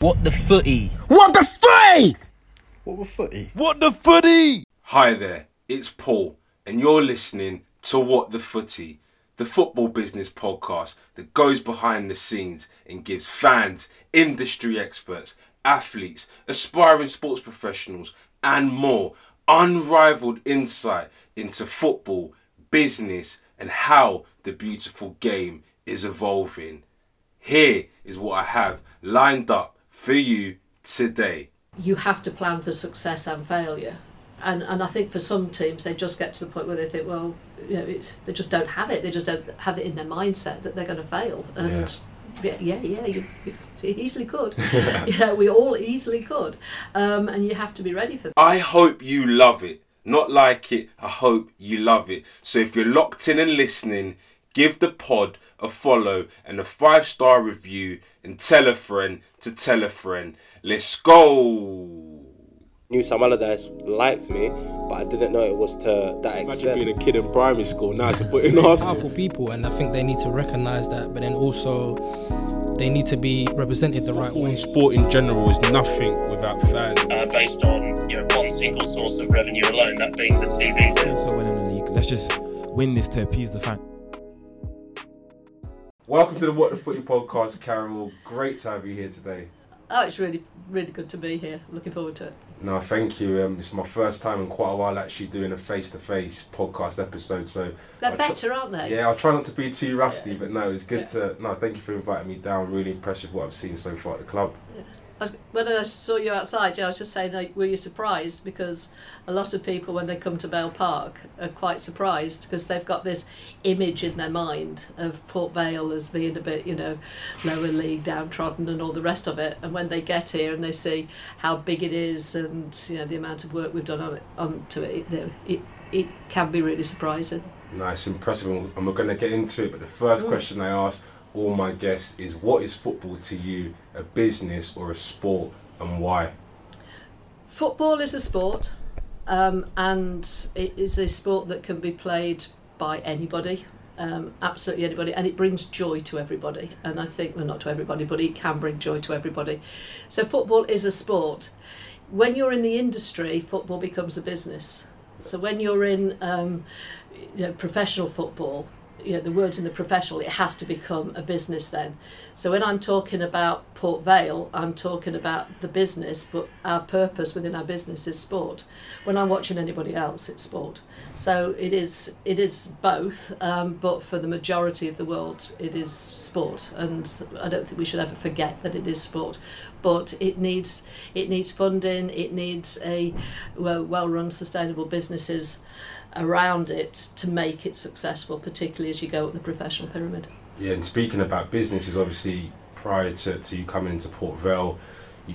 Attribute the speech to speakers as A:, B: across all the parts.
A: What the footie?
B: What the footie?
C: What were footy?
A: What the footie?
D: Hi there, it's Paul, and you're listening to What the Footie, the football business podcast that goes behind the scenes and gives fans, industry experts, athletes, aspiring sports professionals, and more unrivaled insight into football, business, and how the beautiful game is evolving. Here is what I have lined up for you today.
E: you have to plan for success and failure. And, and I think for some teams, they just get to the point where they think, well, you know, it, they just don't have it. They just don't have it in their mindset that they're going to fail. And yeah, yeah, yeah you, you easily could. you know, we all easily could. Um, and you have to be ready for that.
D: I hope you love it. Not like it, I hope you love it. So if you're locked in and listening, give the pod a follow and a five star review and tell a friend to tell a friend. Let's go.
C: Knew some other guys liked me, but I didn't know it was to that
F: Imagine
C: extent.
F: being a kid in primary school, now it's putting Arsenal.
G: powerful people, and I think they need to recognise that. But then also, they need to be represented the right way.
F: sport in general is nothing without fans.
H: uh, based on you know one single source of revenue alone, that being the TV.
I: so well in the league. Let's just win this to appease the fan.
D: Welcome to the What the Footie podcast, Carol. Great to have you here today.
E: Oh, it's really, really good to be here. I'm Looking forward to it.
D: No, thank you. Um, it's my first time in quite a while actually doing a face to face podcast episode. So
E: They're
D: tr-
E: better, aren't they?
D: Yeah, I'll try not to be too rusty,
E: Yeah.
D: but no, it's good
E: Yeah.
D: to. No, thank you for inviting me down. Really impressed with what I've seen so far at the club.
E: I was, when I saw you outside, yeah, I was just saying, like, were you surprised? Because a lot of people, when they come to Vale Park, are quite surprised because they've got this image in their mind of Port Vale as being a bit, you know, lower league, downtrodden, and all the rest of it. And when they get here and they see how big it is and you know the amount of work we've done on it, onto it, it, it, it can be really surprising.
D: Nice, impressive, and we're going to get into it. But the first
E: Mm.
D: question I ask all my guests is, "What is football to you? A business or a sport, and why?"
E: Football is a sport, um, and it is a sport that can be played by anybody, um, absolutely anybody, and it brings joy to everybody. And I think, well, not to everybody, but it can bring joy to everybody. So, football is a sport. When you're in the industry, football becomes a business. So, when you're in um, you know, professional football, you know, the words in the professional, it has to become a business then. So when I'm talking about Port Vale, I'm talking about the business, but our purpose within our business is sport. When I'm watching anybody else, it's sport. So it is it is both, um, but for the majority of the world, it is sport, and I don't think we should ever forget that it is sport. But it needs it needs funding, it needs a well well run sustainable businesses around it to make it successful, particularly as you go up the professional pyramid.
D: Yeah, and speaking about businesses, obviously prior to, to you coming into Port Vale,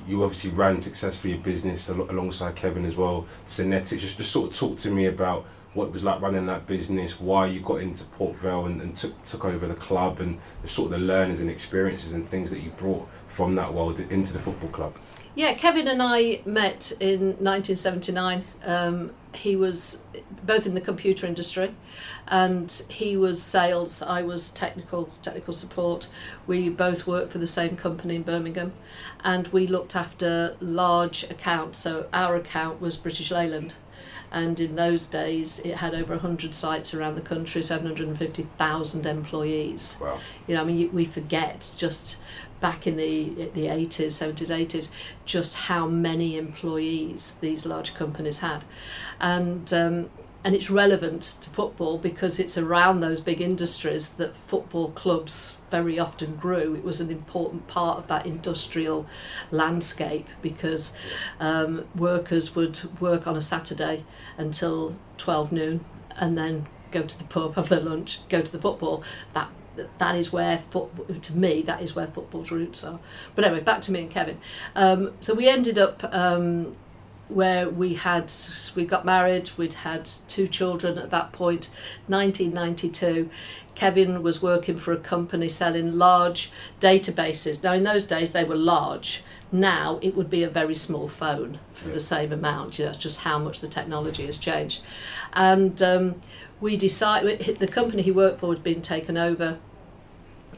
D: you, obviously ran successfully a business al- alongside Kevin as well. Synectics, just, just sort of talk to me about what it was like running that business, why you got into Port Vale and, and took, took over the club, and the sort of the learnings and experiences and things that you brought from that world into the football club.
E: Yeah, Kevin and I met in 1979. Um, he was both in the computer industry, and he was sales. I was technical technical support. We both worked for the same company in Birmingham, and we looked after large accounts. So our account was British Leyland, and in those days it had over 100 sites around the country, 750,000 employees
D: Wow.
E: you know, I mean, we forget just back in the the eighties, seventies, eighties, just how many employees these large companies had, and um, and it's relevant to football because it's around those big industries that football clubs very often grew. It was an important part of that industrial landscape because um, workers would work on a Saturday until twelve noon, and then go to the pub, have their lunch, go to the football. That that is where foot to me that is where football's roots are. But anyway, back to me and Kevin. Um, so we ended up um, where we had we got married. We'd had two children at that 1992. Kevin was working for a company selling large databases. Now in those days they were large. Now it would be a very small phone for the same amount. You know, that's just how much the technology has changed. And um, we decided the company he worked for had been taken over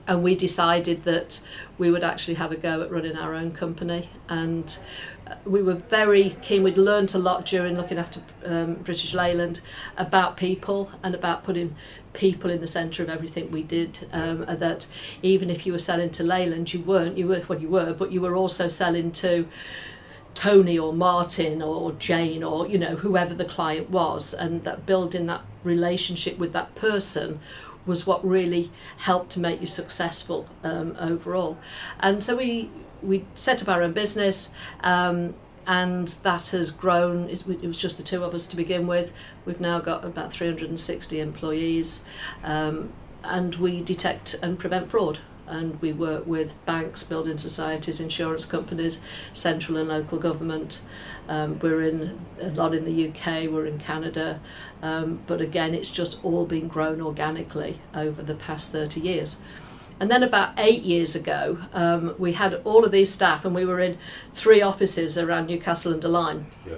E: and we decided that we would actually have a go at running our own company. And uh, we were very keen we'd learned a lot during looking after um, british leyland about people and about putting people in the centre of everything we did um, that even if you were selling to leyland you weren't you were well you were but you were also selling to Tony or Martin or Jane or you know whoever the client was and that building that relationship with that person was what really helped to make you successful um, overall. And so we we set up our own business um, and that has grown. It, it was just the two of us to begin with. We've now got about 360 employees um, and we detect and prevent fraud and we work with banks, building societies, insurance companies, central and local government. Um, we're in a lot in the UK, we're in Canada, um, but again, it's just all been grown organically over the past 30 years. And then about eight years ago, um, we had all of these staff, and we were in three offices around Newcastle under Lyme.
D: Yeah.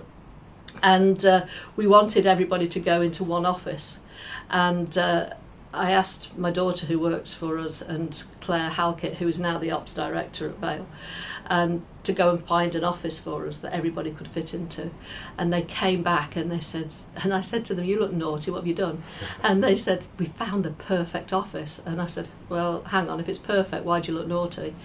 E: And uh, we wanted everybody to go into one office. And uh, I asked my daughter who worked for us and Claire Halkett, who is now the ops director at Vale, and um, to go and find an office for us that everybody could fit into. And they came back and they said, and I said to them, You look naughty, what have you done? And they said, We found the perfect office. And I said, Well, hang on, if it's perfect, why do you look naughty?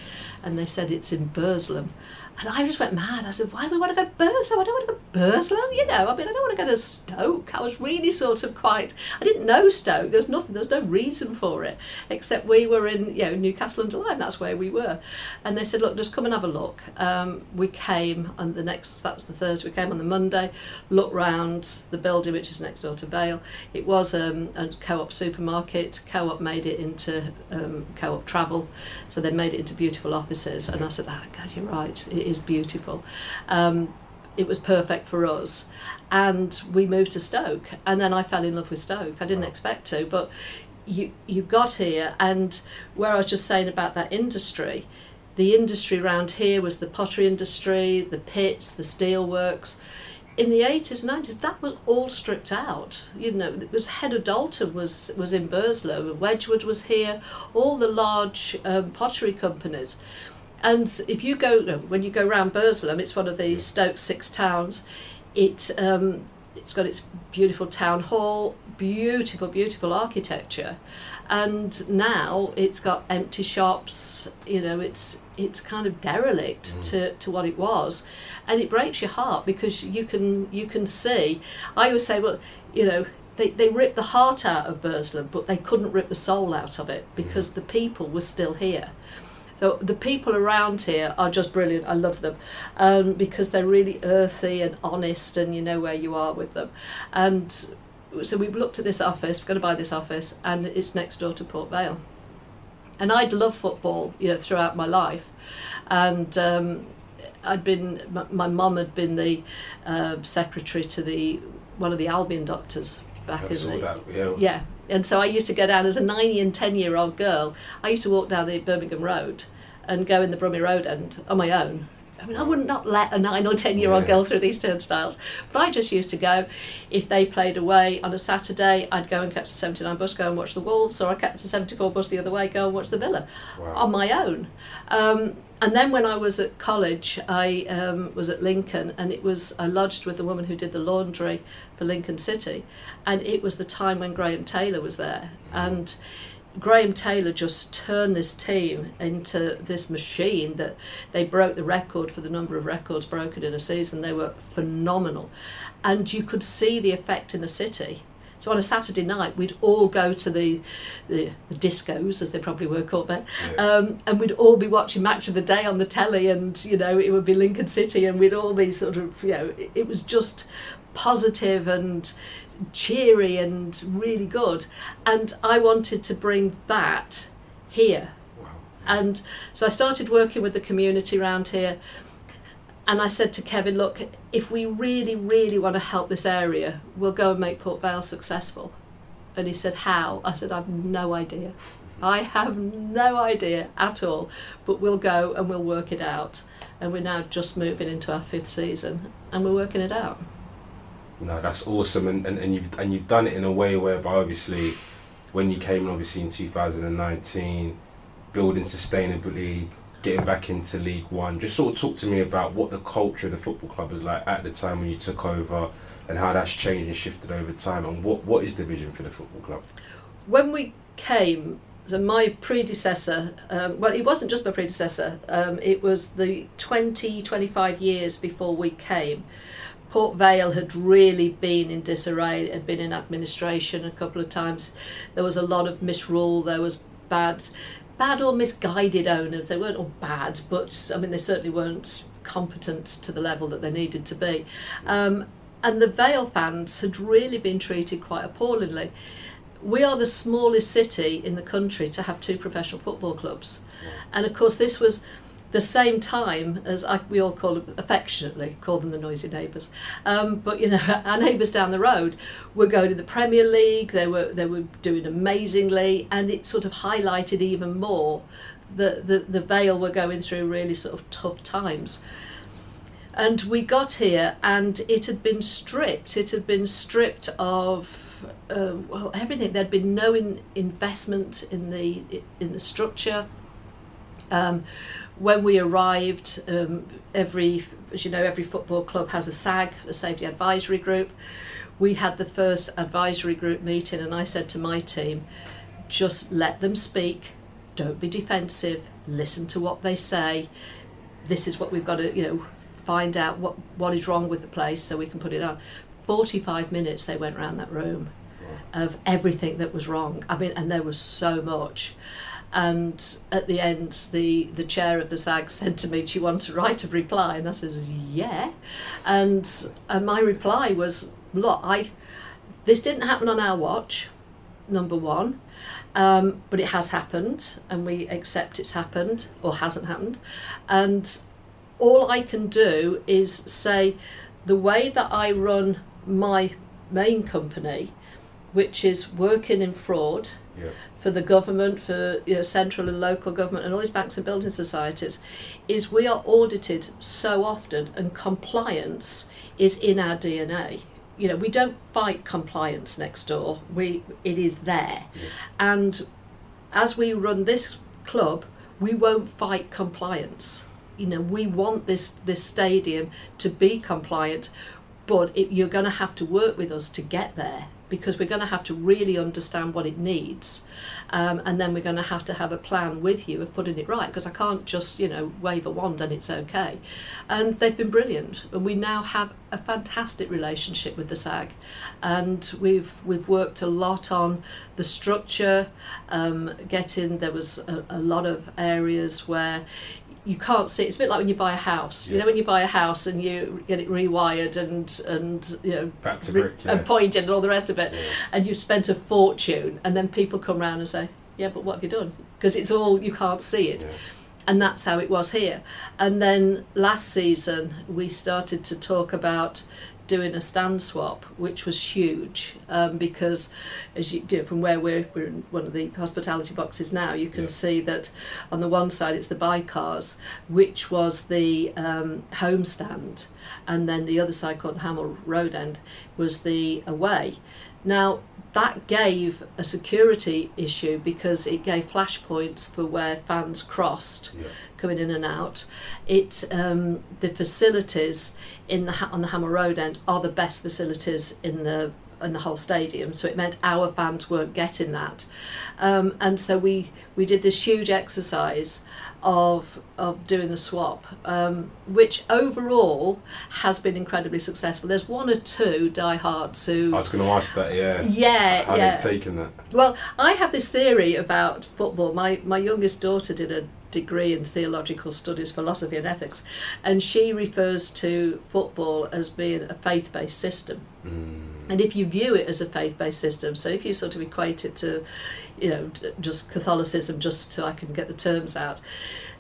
E: And they said, It's in Burslem. And I just went mad. I said, why do we want to go to Burslem? I don't want to go to Burslem, you know. I mean, I don't want to go to Stoke. I was really sort of quite, I didn't know Stoke. There was nothing, there was no reason for it, except we were in, you know, Newcastle under Lyme. That's where we were. And they said, look, just come and have a look. Um, we came, and the next, that was the Thursday, we came on the Monday, looked round the building, which is next door to Vale. It was um, a co-op supermarket. Co-op made it into um, co-op travel. So they made it into beautiful offices. And I said, oh, God, you're right. It is beautiful. Um, it was perfect for us. And we moved to Stoke. And then I fell in love with Stoke. I didn't expect to, but you, you got here. And where I was just saying about that industry, the industry around here was the pottery industry, the pits, the steelworks. In the 80s, 90s, that was all stripped out. You know, it was Head of Doulton was, was in Burslem, Wedgwood was here, all the large um, pottery companies. And if you go when you go around Burslem, it's one of the Stoke six towns. It um, it's got its beautiful town hall, beautiful, beautiful architecture, and now it's got empty shops. You know, it's it's kind of derelict to, to what it was, and it breaks your heart because you can you can see. I always say, well, you know, they, they ripped the heart out of Burslem, but they couldn't rip the soul out of it because the people were still here. So the people around here are just brilliant. I love them um, because they're really earthy and honest, and you know where you are with them. And so we've looked at this office. We're going to buy this office, and it's next door to Port Vale. And I'd loved football, you know, throughout my life, and. Um, I'd been my, mum had been the uh, secretary to the one of the Albion doctors back in the
D: that. Yeah.
E: yeah. And so I used to go down as a 90 and 10 year old girl. I used to walk down the Birmingham Road and go in the Brummie Road end on my own. I mean, I would not not let a nine or 10 year old
D: Yeah.
E: girl through these turnstiles. But I just used to go. If they played away on a Saturday, I'd go and catch the 79 bus, go and watch the Wolves, or I'd catch the 74 bus the other way, go and watch the Villa
D: Wow.
E: on my own. Um, and then when I was at college, I um, was at Lincoln, and it was I lodged with the woman who did the laundry for Lincoln City, and it was the time when Graham Taylor was there, and Graham Taylor just turned this team into this machine that they broke the record for the number of records broken in a season. They were phenomenal, and you could see the effect in the city. So on a Saturday night, we'd all go to the, the, the discos, as they probably were called then, um, and we'd all be watching Match of the Day on the telly, and you know it would be Lincoln City, and we'd all be sort of you know it, it was just positive and cheery and really good, and I wanted to bring that here, and so I started working with the community around here. And I said to Kevin, look, if we really, really want to help this area, we'll go and make Port Vale successful. And he said, how? I said, I've no idea. I have no idea at all, but we'll go and we'll work it out. And we're now just moving into our fifth season and we're working it out.
D: No, that's awesome, and, and, and you've and you've done it in a way whereby obviously, when you came in, obviously in 2019, building sustainably, getting back into League One. Just sort of talk to me about what the culture of the football club was like at the time when you took over, and how that's changed and shifted over time, and what what is the vision for the football club?
E: when we came, so my predecessor, um, well, it wasn't just my predecessor, um, it was the 20, 25 years before we came. Port Vale had really been in disarray, had been in administration a couple of times. There was a lot of misrule, there was bad, bad or misguided owners. They weren't all bad, but I mean, they certainly weren't competent to the level that they needed to be. Um, and the Vale fans had really been treated quite appallingly we are the smallest city in the country to have two professional football clubs. And of course, this was the same time as I, we all call them affectionately call them the noisy neighbours. Um, but you know, our neighbours down the road were going to the Premier League. They were they were doing amazingly, and it sort of highlighted even more that the the Vale were going through really sort of tough times. And we got here, and it had been stripped. It had been stripped of uh, well everything. There'd been no in, investment in the in the structure. Um, when we arrived, um, every as you know, every football club has a SAG, a safety advisory group. We had the first advisory group meeting, and I said to my team, just let them speak. Don't be defensive. Listen to what they say. This is what we've got to, you know, find out what what is wrong with the place so we can put it on. 45 minutes they went around that room of everything that was wrong. I mean, and there was so much. And at the end, the, the chair of the SAG said to me, Do you want to write a reply? And I said, Yeah. And, and my reply was, Look, I, this didn't happen on our watch, number one. Um, but it has happened, and we accept it's happened or hasn't happened. And all I can do is say the way that I run my main company, which is working in fraud
D: Yeah.
E: for the government, for you know, central and local government, and all these banks and building societies, is we are audited so often, and compliance is in our DNA. You know, we don't fight compliance next door. We it is there, and as we run this club, we won't fight compliance. You know, we want this this stadium to be compliant, but it, you're going to have to work with us to get there because we're going to have to really understand what it needs, um, and then we're going to have to have a plan with you of putting it right. Because I can't just you know wave a wand and it's okay. And they've been brilliant, and we now have a fantastic relationship with the SAG, and we've we've worked a lot on the structure, um, getting there was a, a lot of areas where you can't see. It's a bit like when you buy a house. You know, when you buy a house and you get it rewired and and you know
D: Back to
E: re-
D: brick, yeah.
E: and pointed and all the rest of it, and you've spent a fortune, and then people come round and say, "Yeah, but what have you done?" Because it's all you can't see it.
D: Yeah.
E: And that's how it was here. And then last season we started to talk about doing a stand swap, which was huge um, because, as you, you know, from where we're, we're in one of the hospitality boxes now, you can
D: Yeah.
E: see that on the one side it's the Bycars, which was the um, home stand, and then the other side called the Hamil Road End was the away. Now that gave a security issue because it gave flashpoints for where fans crossed
D: Yeah.
E: coming in and out. It um, the facilities in the on the Hamil Road end are the best facilities in the in the whole stadium. So it meant our fans weren't getting that, um, and so we we did this huge exercise of of doing the swap, um, which overall has been incredibly successful. There's one or two diehards who
D: I was going to ask that. Yeah.
E: yeah
D: How
E: yeah
D: they've taken that.
E: well, I have this theory about football. My my youngest daughter did a degree in theological studies, philosophy and ethics, and she refers to football as being a faith-based system. And if you view it as a faith-based system, so if you sort of equate it to, you know, just Catholicism, just so I can get the terms out,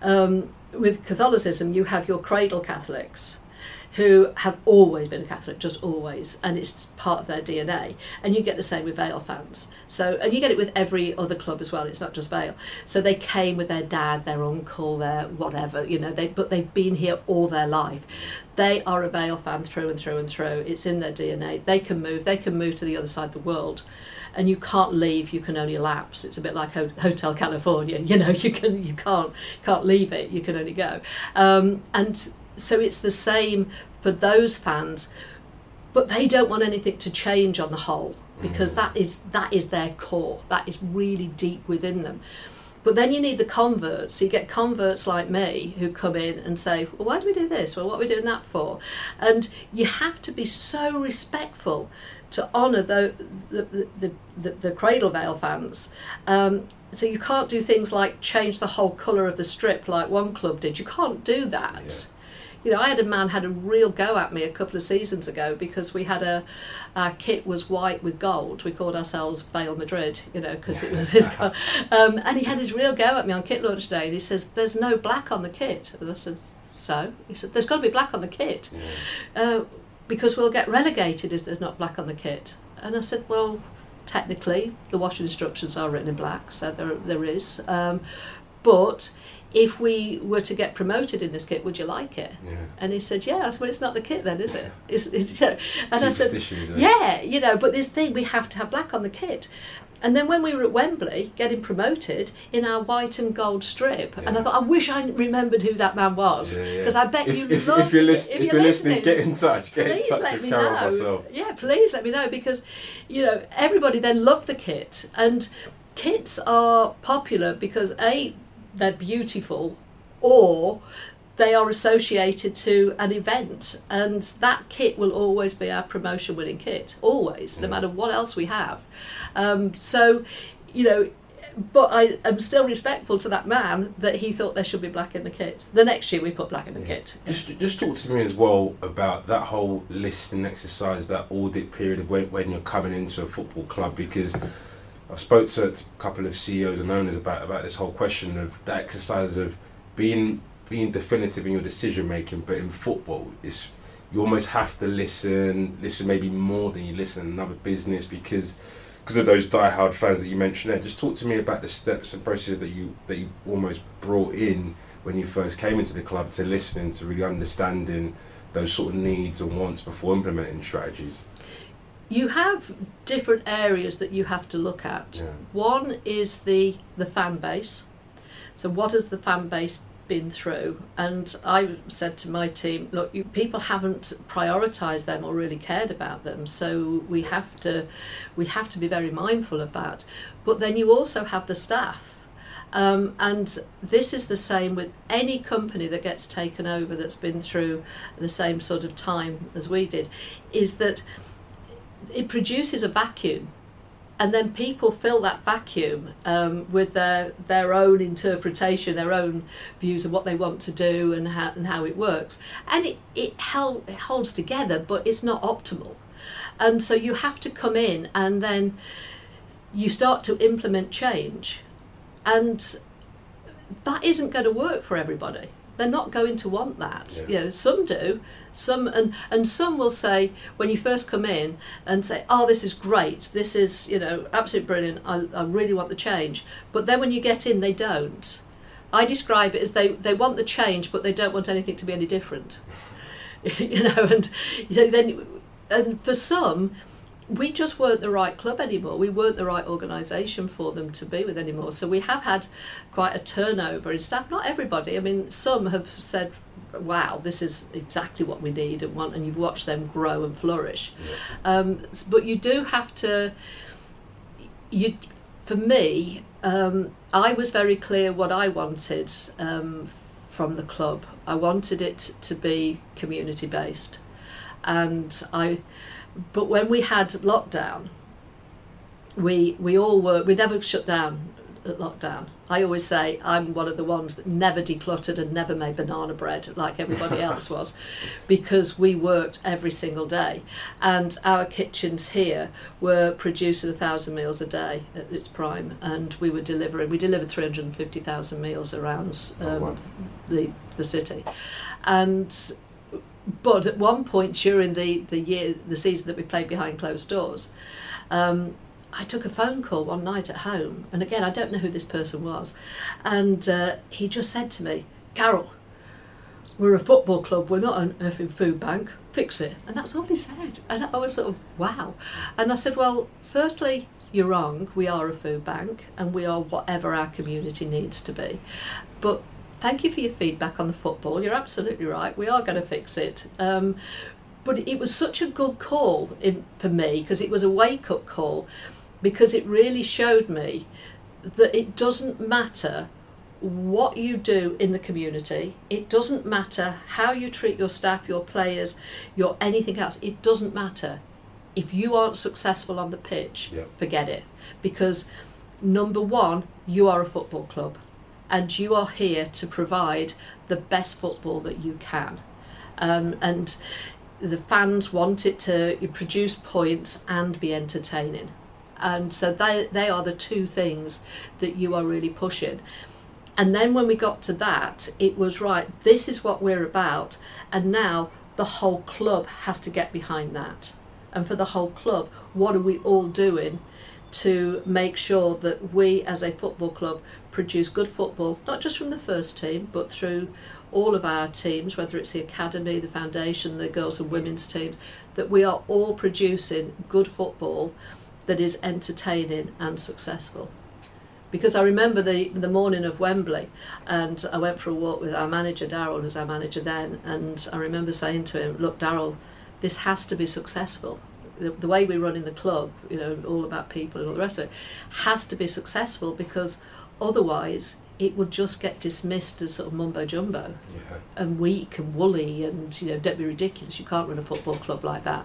E: um, with Catholicism you have your cradle Catholics, who have always been a Catholic, just always, and it's part of their DNA. And you get the same with Vale fans. So, and you get it with every other club as well. It's not just Vale. So they came with their dad, their uncle, their whatever, you know. They but they've been here all their life. They are a Vale fan through and through and through. It's in their DNA. They can move. They can move to the other side of the world and you can't leave you can only lapse it's a bit like hotel california you know you can you can't can't leave it you can only go um, and so it's the same for those fans but they don't want anything to change on the whole because that is that is their core that is really deep within them but then you need the converts. You get converts like me who come in and say, well, why do we do this? Well, what are we doing that for? And you have to be so respectful to honour the, the, the, the, the Cradle Vale fans. Um, so you can't do things like change the whole colour of the strip like one club did. You can't do that. You know, I had a man had a real go at me a couple of seasons ago because we had a our kit was white with gold. We called ourselves Vale Madrid, you know, because it was his. Um, and he had his real go at me on kit launch day, and he says, "There's no black on the kit." And I said, "So?" He said, "There's got to be black on the kit, uh, because we'll get relegated if there's not black on the kit." And I said, "Well." Technically, the washing instructions are written in black, so there there is. Um, but if we were to get promoted in this kit, would you like it?
D: Yeah.
E: And he said, yeah. I said, well, it's not the kit then, is it? It's, it's, and I said,
D: Superstition, isn't it?
E: yeah, you know, but this thing, we have to have black on the kit. And then when we were at Wembley getting promoted in our white and gold strip, and I thought, I wish I remembered who that man was.
D: Yeah, yeah.
E: Because I bet
D: if,
E: you
D: if,
E: love
D: if you're, lis-
E: if
D: if you're listening,
E: listening,
D: get in touch. Get in
E: please
D: touch
E: let
D: with
E: me know.
D: myself.
E: Yeah, please let me know because you know everybody then loved the kit, and kits are popular because a they're beautiful, or they are associated to an event, and that kit will always be our promotion winning kit, always, no matter what else we have. Um, so, you know. But I am still respectful to that man that he thought there should be black in the kit. The next year we put black in the kit.
D: Just, just talk to me as well about that whole listing exercise, that audit period of when, when you're coming into a football club, because I've spoke to, a couple of CEOs and owners about about this whole question of the exercise of being being definitive in your decision making, but in football, it's you almost have to listen, listen maybe more than you listen in another business because because of those diehard fans that you mentioned there. Just talk to me about the steps and processes that you that you almost brought in when you first came into the club to listening to really understanding those sort of needs and wants before implementing strategies.
E: You have different areas that you have to look at.
D: Yeah.
E: One is the the fan base. So what has the fan base been through? And I said to my team, look, you, people haven't prioritised them or really cared about them. So we have to we have to be very mindful of that. But then you also have the staff. Um, and this is the same with any company that gets taken over that's been through the same sort of time as we did, is that it produces a vacuum and then people fill that vacuum um, with their their own interpretation, their own views of what they want to do and how and how it works, and it it, held, it holds together, but it's not optimal, and so you have to come in and then you start to implement change, and that isn't going to work for everybody. They're not going to want that. You know, some do, some and and some will say when you first come in and say, "Oh, this is great. This is you know absolutely brilliant. I, I really want the change." But then when you get in, they don't. I describe it as they they want the change, but they don't want anything to be any different. you know, and you know, then and for some we just weren't the right club anymore. We weren't the right organisation for them to be with anymore. So we have had quite a turnover in staff. Not everybody. I mean, some have said, "Wow, this is exactly what we need and want," and you've watched them grow and flourish. Um, but you do have to. You, for me, um, I was very clear what I wanted um, from the club. I wanted it to be community based, and I but when we had lockdown, we we all were we never shut down at lockdown. I always say I'm one of the ones that never decluttered and never made banana bread like everybody else was, because we worked every single day, and our kitchens here were producing a thousand meals a day at its prime, and we were delivering. We delivered three hundred and fifty thousand meals around um,
D: wow.
E: the the city, and but at one point during the, the year, the season that we played behind closed doors, um, I took a phone call one night at home, and again, I don't know who this person was, and uh, he just said to me, Carol, we're a football club, we're not an effing food bank, fix it. And that's all he said. And I was sort of, wow. And I said, well, firstly, you're wrong, we are a food bank, and we are whatever our community needs to be. But thank you for your feedback on the football, you're absolutely right, we are going to fix it. Um, but it was such a good call in, for me because it was a wake up call because it really showed me that it doesn't matter what you do in the community. It doesn't matter how you treat your staff, your players, your anything else. It doesn't matter. If you aren't successful on the pitch,
D: Yeah.
E: forget it. Because number one, you are a football club and you are here to provide the best football that you can. Um, and the fans want it to produce points and be entertaining. And so they, they are the two things that you are really pushing. And then when we got to that, it was right, this is what we're about. And now the whole club has to get behind that. And for the whole club, what are we all doing to make sure that we as a football club produce good football, not just from the first team, but through all of our teams, whether it's the academy, the foundation, the girls and women's teams, that we are all producing good football that is entertaining and successful because I remember the the morning of Wembley, and I went for a walk with our manager Darrell, who was our manager then, and I remember saying to him, "Look, Darrell, this has to be successful. The, the way we run in the club, you know, all about people and all the rest of it, has to be successful because otherwise." It would just get dismissed as sort of mumbo jumbo
D: Yeah.
E: and weak and woolly and you know don't be ridiculous you can't run a football club like that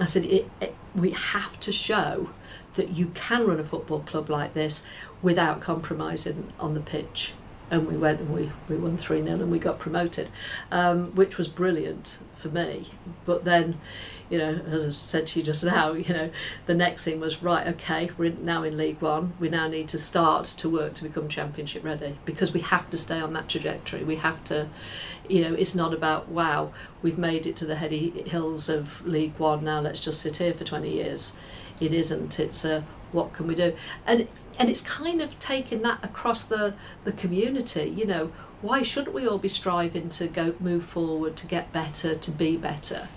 E: i said it, it, we have to show that you can run a football club like this without compromising on the pitch and we went and we, we won 3 0 and we got promoted um, which was brilliant for me but then you know as i said to you just now you know the next thing was right okay we're in, now in league one we now need to start to work to become championship ready because we have to stay on that trajectory. We have to you know it's not about wow we've made it to the heady hills of league one now let's just sit here for 20 years. It isn't. It's a what can we do? And and it's kind of taking that across the the community you know why shouldn't we all be striving to go move forward to get better to be better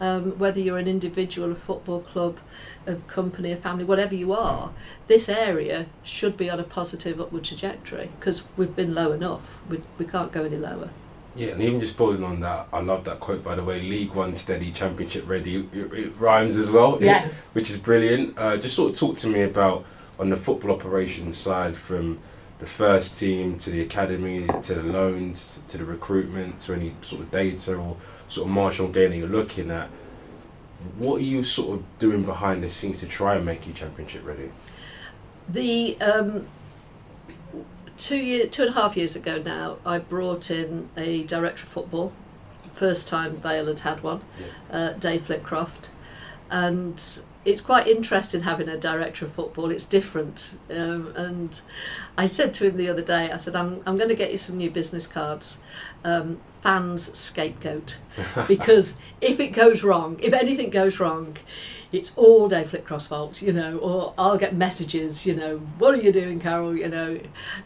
E: um, whether you're an individual a football club a company a family whatever you are this area should be on a positive upward trajectory because we've been low enough we, we can't go any lower
D: Yeah, and even just building on that, I love that quote by the way. League One steady, Championship ready. It, it rhymes as well,
E: Yeah.
D: which is brilliant. Uh, just sort of talk to me about on the football operations side, from the first team to the academy to the loans to the recruitment to any sort of data or sort of marginal gain that you're looking at. What are you sort of doing behind the scenes to try and make you Championship ready?
E: The um, two year, two and a half years ago now, I brought in a director of football. First time Vale had had one, uh, Dave Flitcroft, and it's quite interesting having a director of football. It's different, um, and I said to him the other day, I said, "I'm I'm going to get you some new business cards." Um, fans scapegoat because if it goes wrong if anything goes wrong it's all Dave Flitcroft's fault, you know, or I'll get messages, you know, what are you doing, Carol? You know,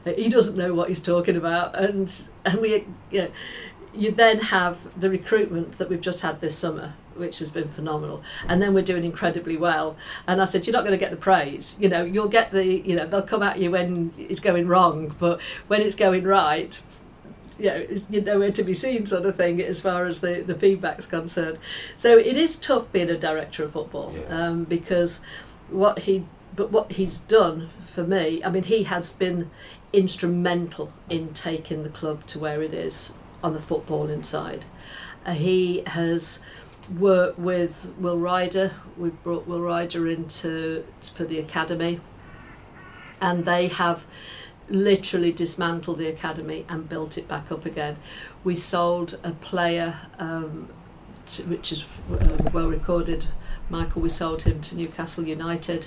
E: he doesn't know what he's talking about, and and we, you know, you then have the recruitment that we've just had this summer, which has been phenomenal, and then we're doing incredibly well. And I said, you're not going to get the praise, you know, you'll get the, you know, they'll come at you when it's going wrong, but when it's going right, you know, nowhere to be seen sort of thing as far as the, the feedback's concerned. So it is tough being a director of football
D: Yeah.
E: um, because what he but what he's done for me, I mean, he has been instrumental in taking the club to where it is on the football inside. Uh, he has worked with Will Ryder. We've brought Will Ryder into for the academy, and they have literally dismantled the academy and built it back up again. We sold a player, um, to, which is uh, well recorded. Michael, we sold him to Newcastle United.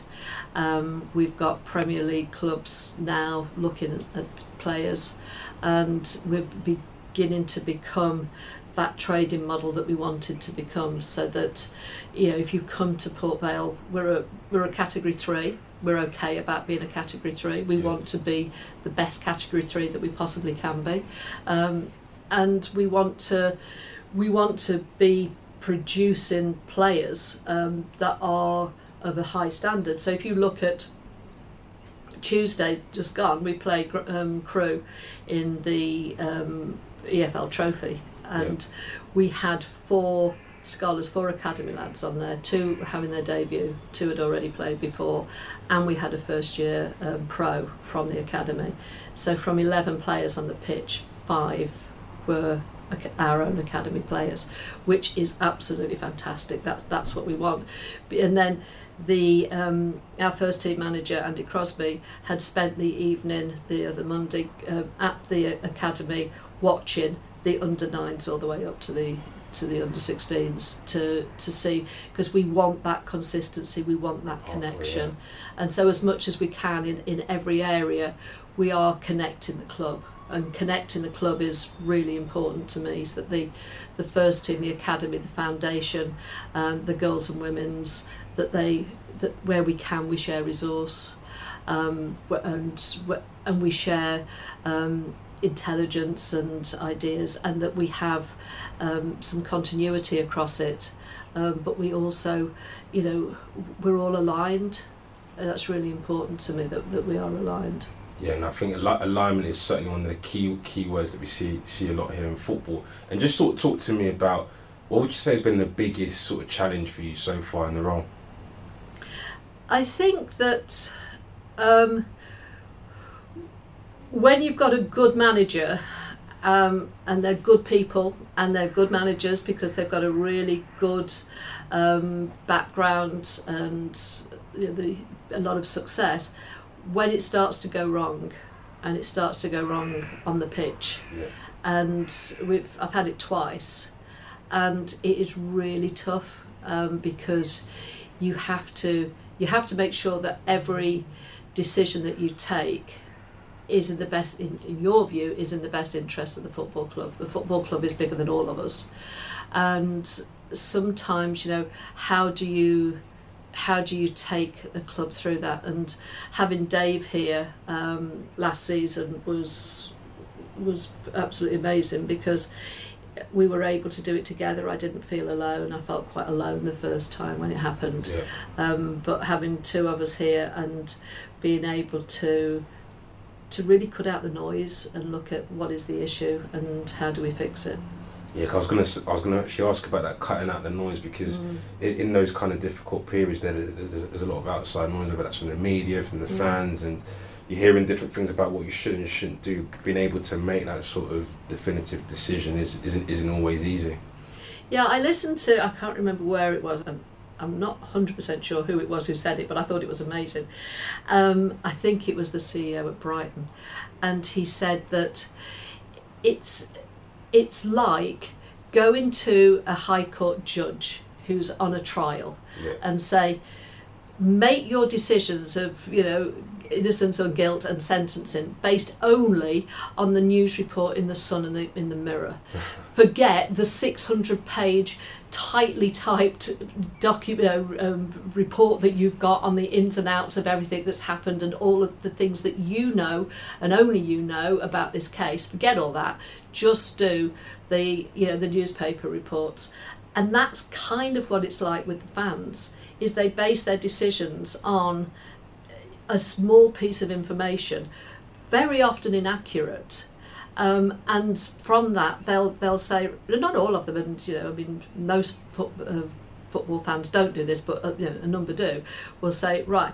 E: Um, we've got Premier League clubs now looking at players, and we're beginning to become that trading model that we wanted to become so that you know if you come to Port Vale we're a we're a category 3 we're okay about being a category 3 we
D: Yeah.
E: want to be the best category 3 that we possibly can be. Um, and we want to we want to be producing players um, that are of a high standard. So if you look at Tuesday just gone, we played um, Crewe in the um, EFL Trophy, and we had four scholars, four academy lads on there. Two having their debut, two had already played before, and we had a first year um, pro from the academy. So from eleven players on the pitch, five were our own academy players, which is absolutely fantastic. That's that's what we want. And then the um, our first team manager Andy Crosby had spent the evening the other Monday uh, at the academy watching the under nines all the way up to the to the under 16s to to see because we want that consistency we want that connection. and so as much as we can in in every area we are connecting the club. And connecting the club is really important to me so that the the first team the academy the foundation um, the girls and women's that they that where we can we share resource. Um, and and we share um, intelligence and ideas and that we have um, some continuity across it um, but we also you know we're all aligned and that's really important to me that, that we are aligned
D: Yeah, and I think ali- alignment is certainly one of the key key words that we see see a lot here in football. And just sort of talk to me about what would you say has been the biggest sort of challenge for you so far in the role?
E: I think that um, when you've got a good manager um, and they're good people and they're good managers because they've got a really good um, background and you know, the, a lot of success, when it starts to go wrong and it starts to go wrong on the pitch,
D: Yeah.
E: and we've I've had it twice, and it is really tough um, because you have to you have to make sure that every decision that you take is in the best in, in your view is in the best interest of the football club the football club is bigger than all of us and sometimes you know how do you how do you take a club through that and having Dave here um, last season was was absolutely amazing because we were able to do it together. I didn't feel alone. I felt quite alone the first time when it happened.
D: Yeah.
E: Um, but having two of us here and being able to to really cut out the noise and look at what is the issue and how do we fix it.
D: Yeah, 'cause I was gonna I was gonna actually ask about that cutting out the noise because
E: Mm.
D: in, in those kind of difficult periods, there there's, there's a lot of outside noise, whether that's from the media, from the
E: Mm.
D: fans, and you're hearing different things about what you should and shouldn't do. Being able to make that sort of definitive decision is isn't isn't always easy.
E: Yeah, I listened to, I can't remember where it was, and I'm not 100% sure who it was who said it, but I thought it was amazing. Um, I think it was the CEO at Brighton, and he said that it's, it's like going to a High Court judge who's on a trial
D: Yeah.
E: and say, make your decisions of, you know, innocence or guilt and sentencing based only on the news report in the Sun and the, in the Mirror. Forget the 600 page, tightly typed document uh, um, report that you've got on the ins and outs of everything that's happened and all of the things that you know and only you know about this case. Forget all that. Just do the, you know, the newspaper reports. And that's kind of what it's like with the fans, is they base their decisions on a small piece of information, very often inaccurate. Um, and from that, they'll they'll say not all of them, and you know, I mean, most uh, football fans don't do this, but uh, you know, a number do. Will say, right,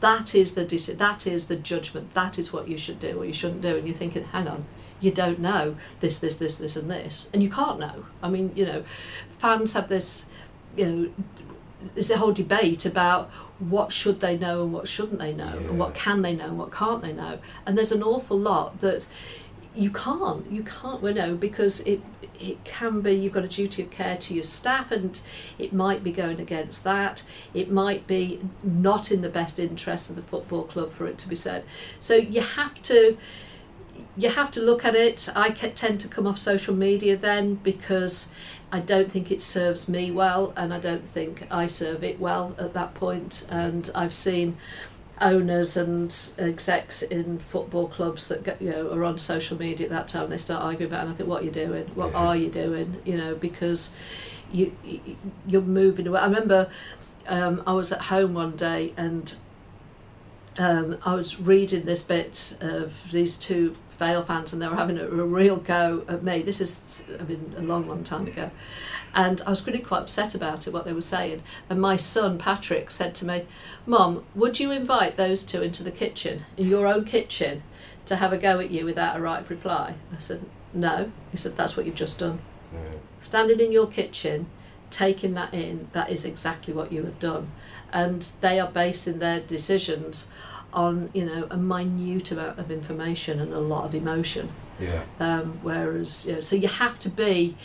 E: that is the deci- that is the judgment, that is what you should do or you shouldn't do, and you're thinking, hang on, you don't know this, this, this, this, and this, and you can't know. I mean, you know, fans have this, you know, there's a whole debate about what should they know and what shouldn't they know and what can they know and what can't they know and there's an awful lot that you can't you can't well, know because it it can be you've got a duty of care to your staff and it might be going against that it might be not in the best interest of the football club for it to be said so you have to you have to look at it. I tend to come off social media then because I don't think it serves me well, and I don't think I serve it well at that point. And I've seen owners and execs in football clubs that get, you know are on social media at that time. They start arguing about, it and I think, what are you doing? What
D: Yeah.
E: are you doing? You know, because you you- you're moving away. I remember um, I was at home one day and um, I was reading this bit of these two Vale fans and they were having a, a real go at me. This is, I mean, a long, long time ago. And I was really quite upset about it, what they were saying. And my son, Patrick, said to me, Mum, would you invite those two into the kitchen, in your own kitchen, to have a go at you without a right of reply? I said, No. He said, That's what you've just done. Standing in your kitchen, taking that in, that is exactly what you have done. And they are basing their decisions on, you know, a minute amount of information and a lot of emotion.
D: Yeah.
E: Um, whereas, you know, so you have to be,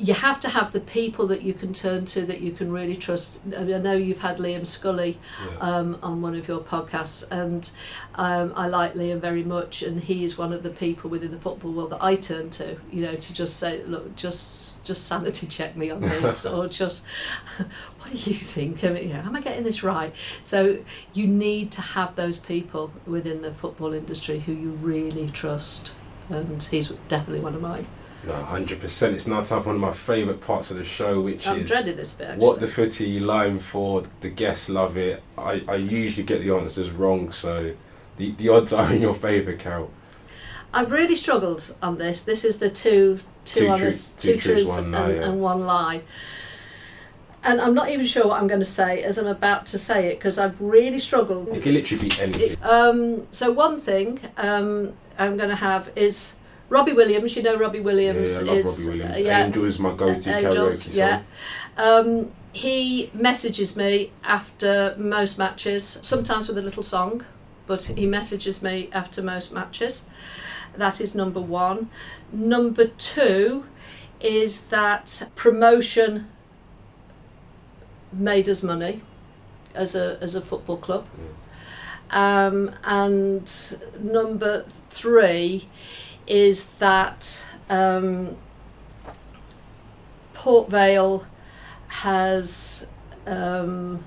E: you have to have the people that you can turn to that you can really trust. I, mean, I know you've had Liam Scully
D: Yeah.
E: um, on one of your podcasts, and um, I like Liam very much, and he is one of the people within the football world that I turn to, you know, to just say, look, just just sanity check me on this, or just what do you think? I mean, you know, am I getting this right? So you need to have those people within the football industry who you really trust, and he's definitely one of mine.
D: No, hundred percent. It's now time for one of my favourite parts of the show, which
E: I'm
D: is
E: dreading this bit. Actually.
D: what the footie line for. The guests love it. I, I usually get the answers wrong, so the the odds are in your favour, Carol.
E: I've really struggled on this. This is the two two,
D: Two
E: honest,
D: truths- two
E: two
D: truths,
E: truths
D: one
E: and,
D: lie, yeah.
E: and one lie. And I'm not even sure what I'm going to say as I'm about to say it because I've really struggled.
D: It can literally be anything.
E: Um, so one thing um, I'm going to have is Robbie Williams. You know Robbie Williams
D: yeah, I love
E: is
D: Robbie Williams.
E: uh, yeah,
D: Angel is my go-to
E: Angels,
D: karaoke
E: yeah.
D: song.
E: Um, he messages me after most matches, sometimes with a little song, but he messages me after most matches. That is number one. Number two is that promotion made us money as a as a football club. Um, and number three is that um, Port Vale has. Um,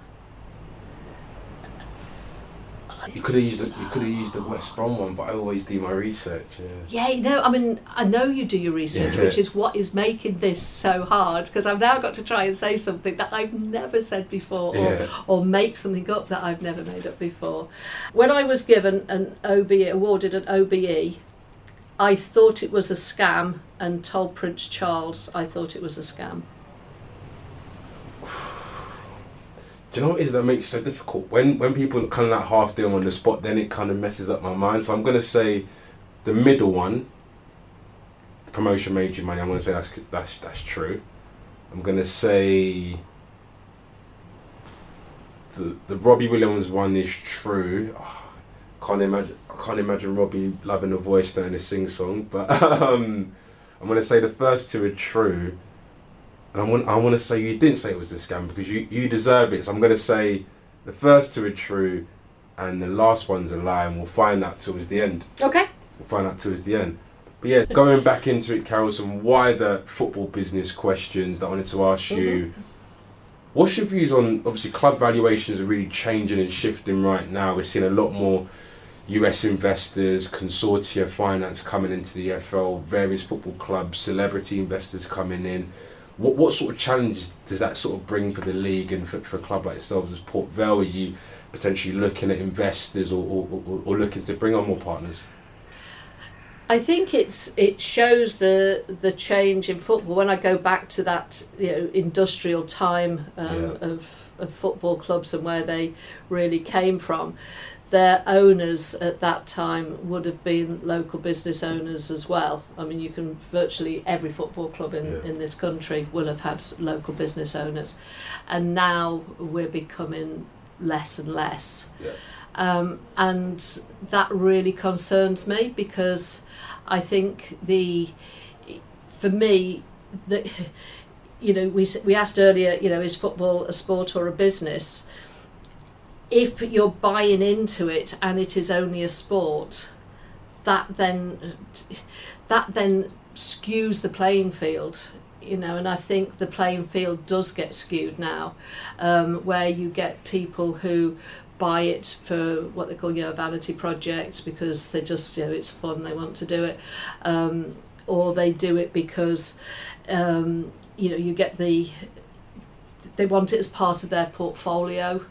D: You could have used the, you could have used the West Brom one, but I always do my research. Yeah.
E: Yeah, no, I mean, I know you do your research,
D: Yeah.
E: which is what is making this so hard because I've now got to try and say something that I've never said before or,
D: Yeah.
E: or make something up that I've never made up before. When I was given an OBE, awarded an OBE, I thought it was a scam and told Prince Charles I thought it was a scam.
D: Do you know what is that makes it so difficult? When when people kind of like half do them on the spot, then it kind of messes up my mind. So I'm gonna say the middle one, the promotion made you money. I'm gonna say that's that's that's true. I'm gonna say the the Robbie Williams one is true. Ah, can't imagine can't imagine Robbie loving a voice doing a sing song, but um, I'm gonna say the first two are true. And I want, I want to say you didn't say it was a scam because you, you deserve it. So I'm going to say the first two are true and the last one's a lie, and we'll find out towards the end.
E: Okay.
D: We'll find out towards the end. But yeah, going back into it, Carol, some wider football business questions that I wanted to ask you. What's your views on obviously club valuations are really changing and shifting right now? We're seeing a lot more US investors, consortia finance coming into the EFL, various football clubs, celebrity investors coming in. What what sort of challenges does that sort of bring for the league and for, for a club like yourselves as Port Vale? Are you potentially looking at investors or, or, or, or looking to bring on more partners?
E: I think it's it shows the the change in football. When I go back to that you know industrial time um,
D: Yeah.
E: of of football clubs and where they really came from, their owners at that time would have been local business owners as well. I mean, you can virtually every football club in,
D: Yeah.
E: in this country will have had local business owners, and now we're becoming less and less.
D: Yeah.
E: Um, and that really concerns me because I think the, for me, the, you know, we we asked earlier, you know, is football a sport or a business? If you're buying into it and it is only a sport, that then that then skews the playing field you know and i think the playing field does get skewed now um, where you get people who buy it for what they call you know vanity projects because they just you know it's fun they want to do it um, or they do it because um, you know you get the they want it as part of their portfolio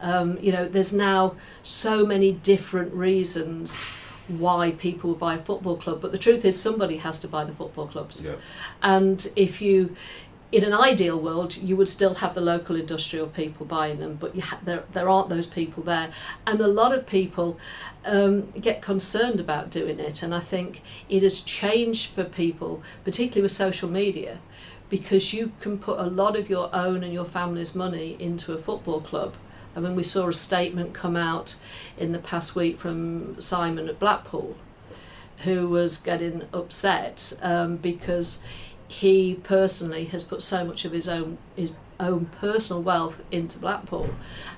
E: um, you know there's now so many different reasons why people buy a football club but the truth is somebody has to buy the football clubs.
D: Yeah.
E: and if you in an ideal world you would still have the local industrial people buying them but you ha- there, there aren't those people there. And a lot of people um, get concerned about doing it. And i think it has changed for people particularly with social media because you can put a lot of your own and your family's money into a football club I mean, we saw a statement come out in the past week from Simon at Blackpool, who was getting upset um, because he personally has put so much of his own his own personal wealth into Blackpool,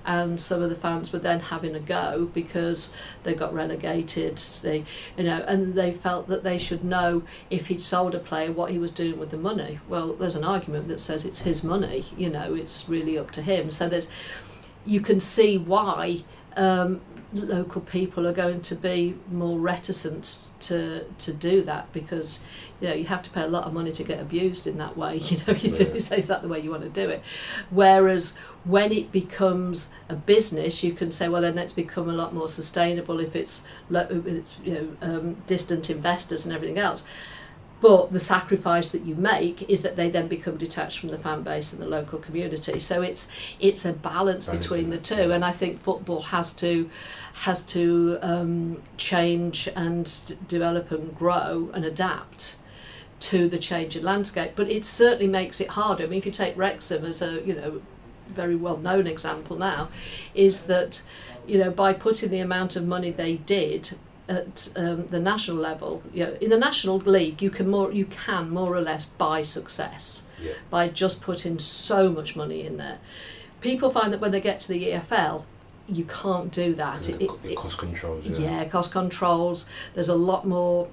E: and some of the fans were then having a go because they got relegated. They, you know, and they felt that they should know if he'd sold a player what he was doing with the money. Well, there's an argument that says it's his money. You know, it's really up to him. So there's you can see why um, local people are going to be more reticent to to do that because you know you have to pay a lot of money to get abused in that way you know you do say is that the way you want to do it? Whereas when it becomes a business you can say well then let's become a lot more sustainable if it's it's, you know um, distant investors and everything else but the sacrifice that you make is that they then become detached from the fan base and the local community. So it's it's a balance
D: Balancing
E: between the two. And i think football has to has to um, change and develop and grow and adapt to the changing landscape. But it certainly makes it harder. I mean if you take wrexham as a you know very well known example now is that you know by putting the amount of money they did at um, the national level you know in the national league you can more you can more or less buy success
D: Yeah.
E: by just putting so much money in there people find that when they get to the EFL you can't do that
D: And
E: It-
D: the,
E: it- it-
D: cost controls. Yeah.
E: yeah, cost controls. There's a lot more,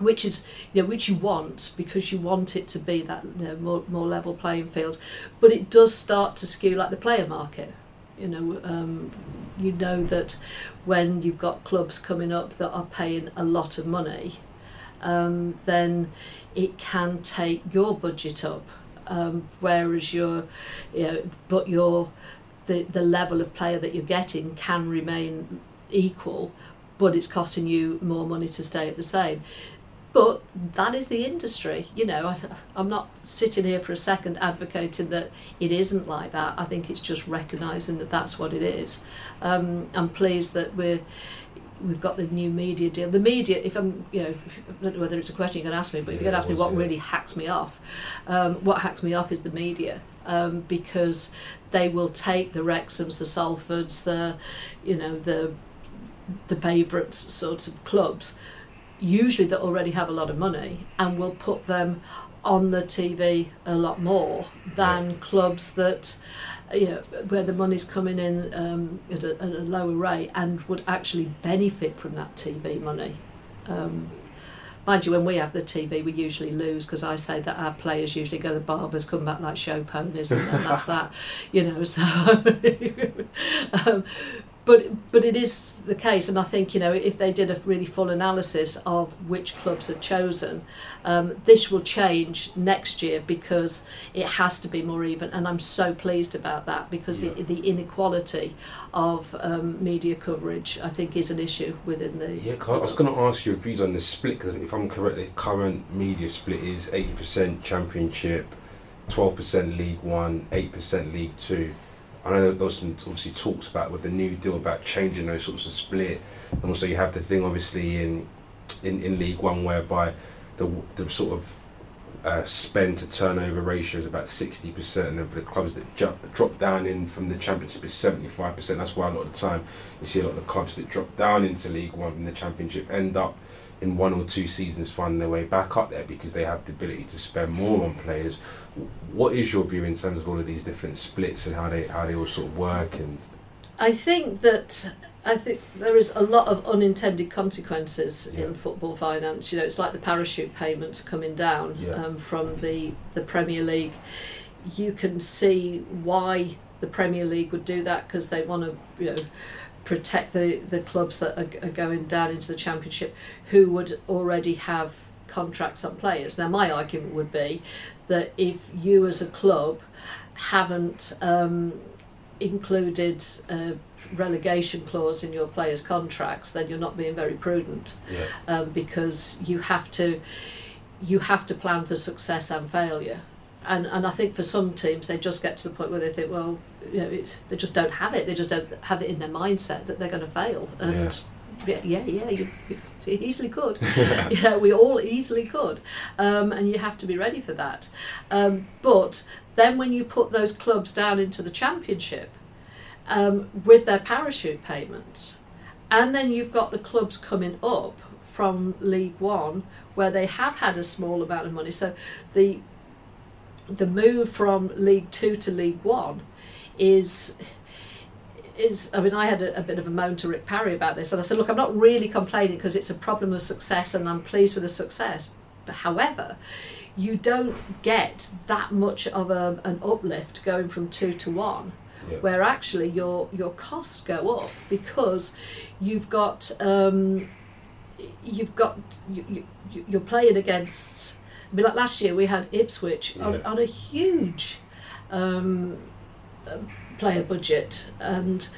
E: which is you know which you want because you want it to be that you know, more more level playing field, but it does start to skew like the player market. You know, um, you know that when you've got clubs coming up that are paying a lot of money, um, then it can take your budget up. Um, whereas your, you know, but your the the level of player that you're getting can remain equal, but it's costing you more money to stay at the same. But that is the industry. You know, I, I'm not sitting here for a second advocating that it isn't like that. I think it's just recognising that that's what it is. Um, I'm pleased that we're we've got the new media deal. The media, if I'm, you know, if, I don't know whether it's a question you're going to ask me, but if you're going to ask me what
D: yeah.
E: really hacks me off, um, what hacks me off is the media. Um, because they will take the Wrexhams, the Salfords, the, you know, the the favourite sorts of clubs, usually that already have a lot of money, and will put them on the TV a lot more than clubs that, you know, where the money's coming in um, at, a, at a lower rate and would actually benefit from that TV money. Um, Mind you, when we have the TV, we usually lose because I say that our players usually go to the barbers, come back like show ponies, and that's that, you know. So, um, but but it is the case, and I think you know if they did a really full analysis of which clubs are chosen, um, this will change next year because it has to be more even, and I'm so pleased about that because the the inequality of um, media coverage I think is an issue within the.
D: Yeah, 'cause I was going to ask your views on the split. Because if I'm correct, the current media split is 80% Championship, 12% League One, 8% League Two. I know there was some obviously talks about with the new deal about changing those sorts of split, and also you have the thing obviously in in, in League One whereby the the sort of uh, spend to turnover ratio is about 60%, and of the clubs that ju- drop down in from the Championship is 75%. That's why a lot of the time you see a lot of the clubs that drop down into League One from the Championship end up in one or two seasons finding their way back up there because they have the ability to spend more on players. What is your view in terms of all of these different splits and how they how they all sort of work and
E: I think that I think there is a lot of unintended consequences
D: Yeah.
E: in football finance. You know, it's like the parachute payments coming down
D: Yeah.
E: um, from the, the Premier League. You can see why the Premier League would do that because they want to, you know, protect the, the clubs that are, are going down into the Championship who would already have contracts on players. Now, my argument would be that if you as a club haven't um, included a relegation clause in your players' contracts, then you're not being very prudent
D: Yeah.
E: um, because you have to you have to plan for success and failure. And and I think for some teams they just get to the point where they think, well, you know, it, they just don't have it. They just don't have it in their mindset that they're going to fail. And yeah, yeah, yeah, you, you easily could. you know, we all easily could, um, and you have to be ready for that. Um, but then when you put those clubs down into the championship um, with their parachute payments, and then you've got the clubs coming up from League One where they have had a small amount of money. So the the move from League Two to League One is is I mean I had a, a bit of a moan to Rick Parry about this and I said look I'm not really complaining because it's a problem of success and I'm pleased with the success but however you don't get that much of a, an uplift going from two to one
D: Yeah.
E: where actually your your costs go up because you've got um, you've got you, you, you're playing against I mean like last year we had Ipswich on,
D: Yeah.
E: on a huge um, Uh, player budget and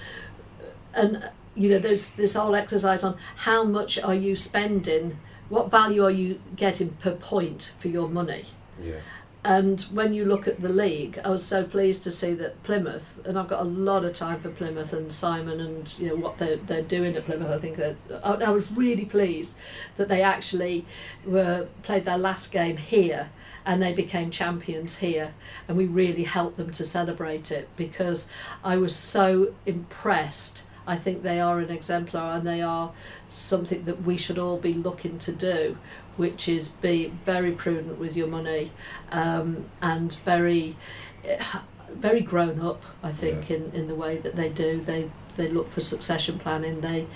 E: and you know there's this whole exercise on how much are you spending what value are you getting per point for your money
D: Yeah.
E: and when you look at the league, I was so pleased to see that Plymouth, and I've got a lot of time for Plymouth and Simon and you know what they're, they're doing at Plymouth. I think that I, I was really pleased that they actually were played their last game here and they became champions here, and we really helped them to celebrate it because I was so impressed. I think they are an exemplar and they are something that we should all be looking to do, which is be very prudent with your money um, and very, eh, very grown up. I think in, in the way that they do. They they look for succession planning. They,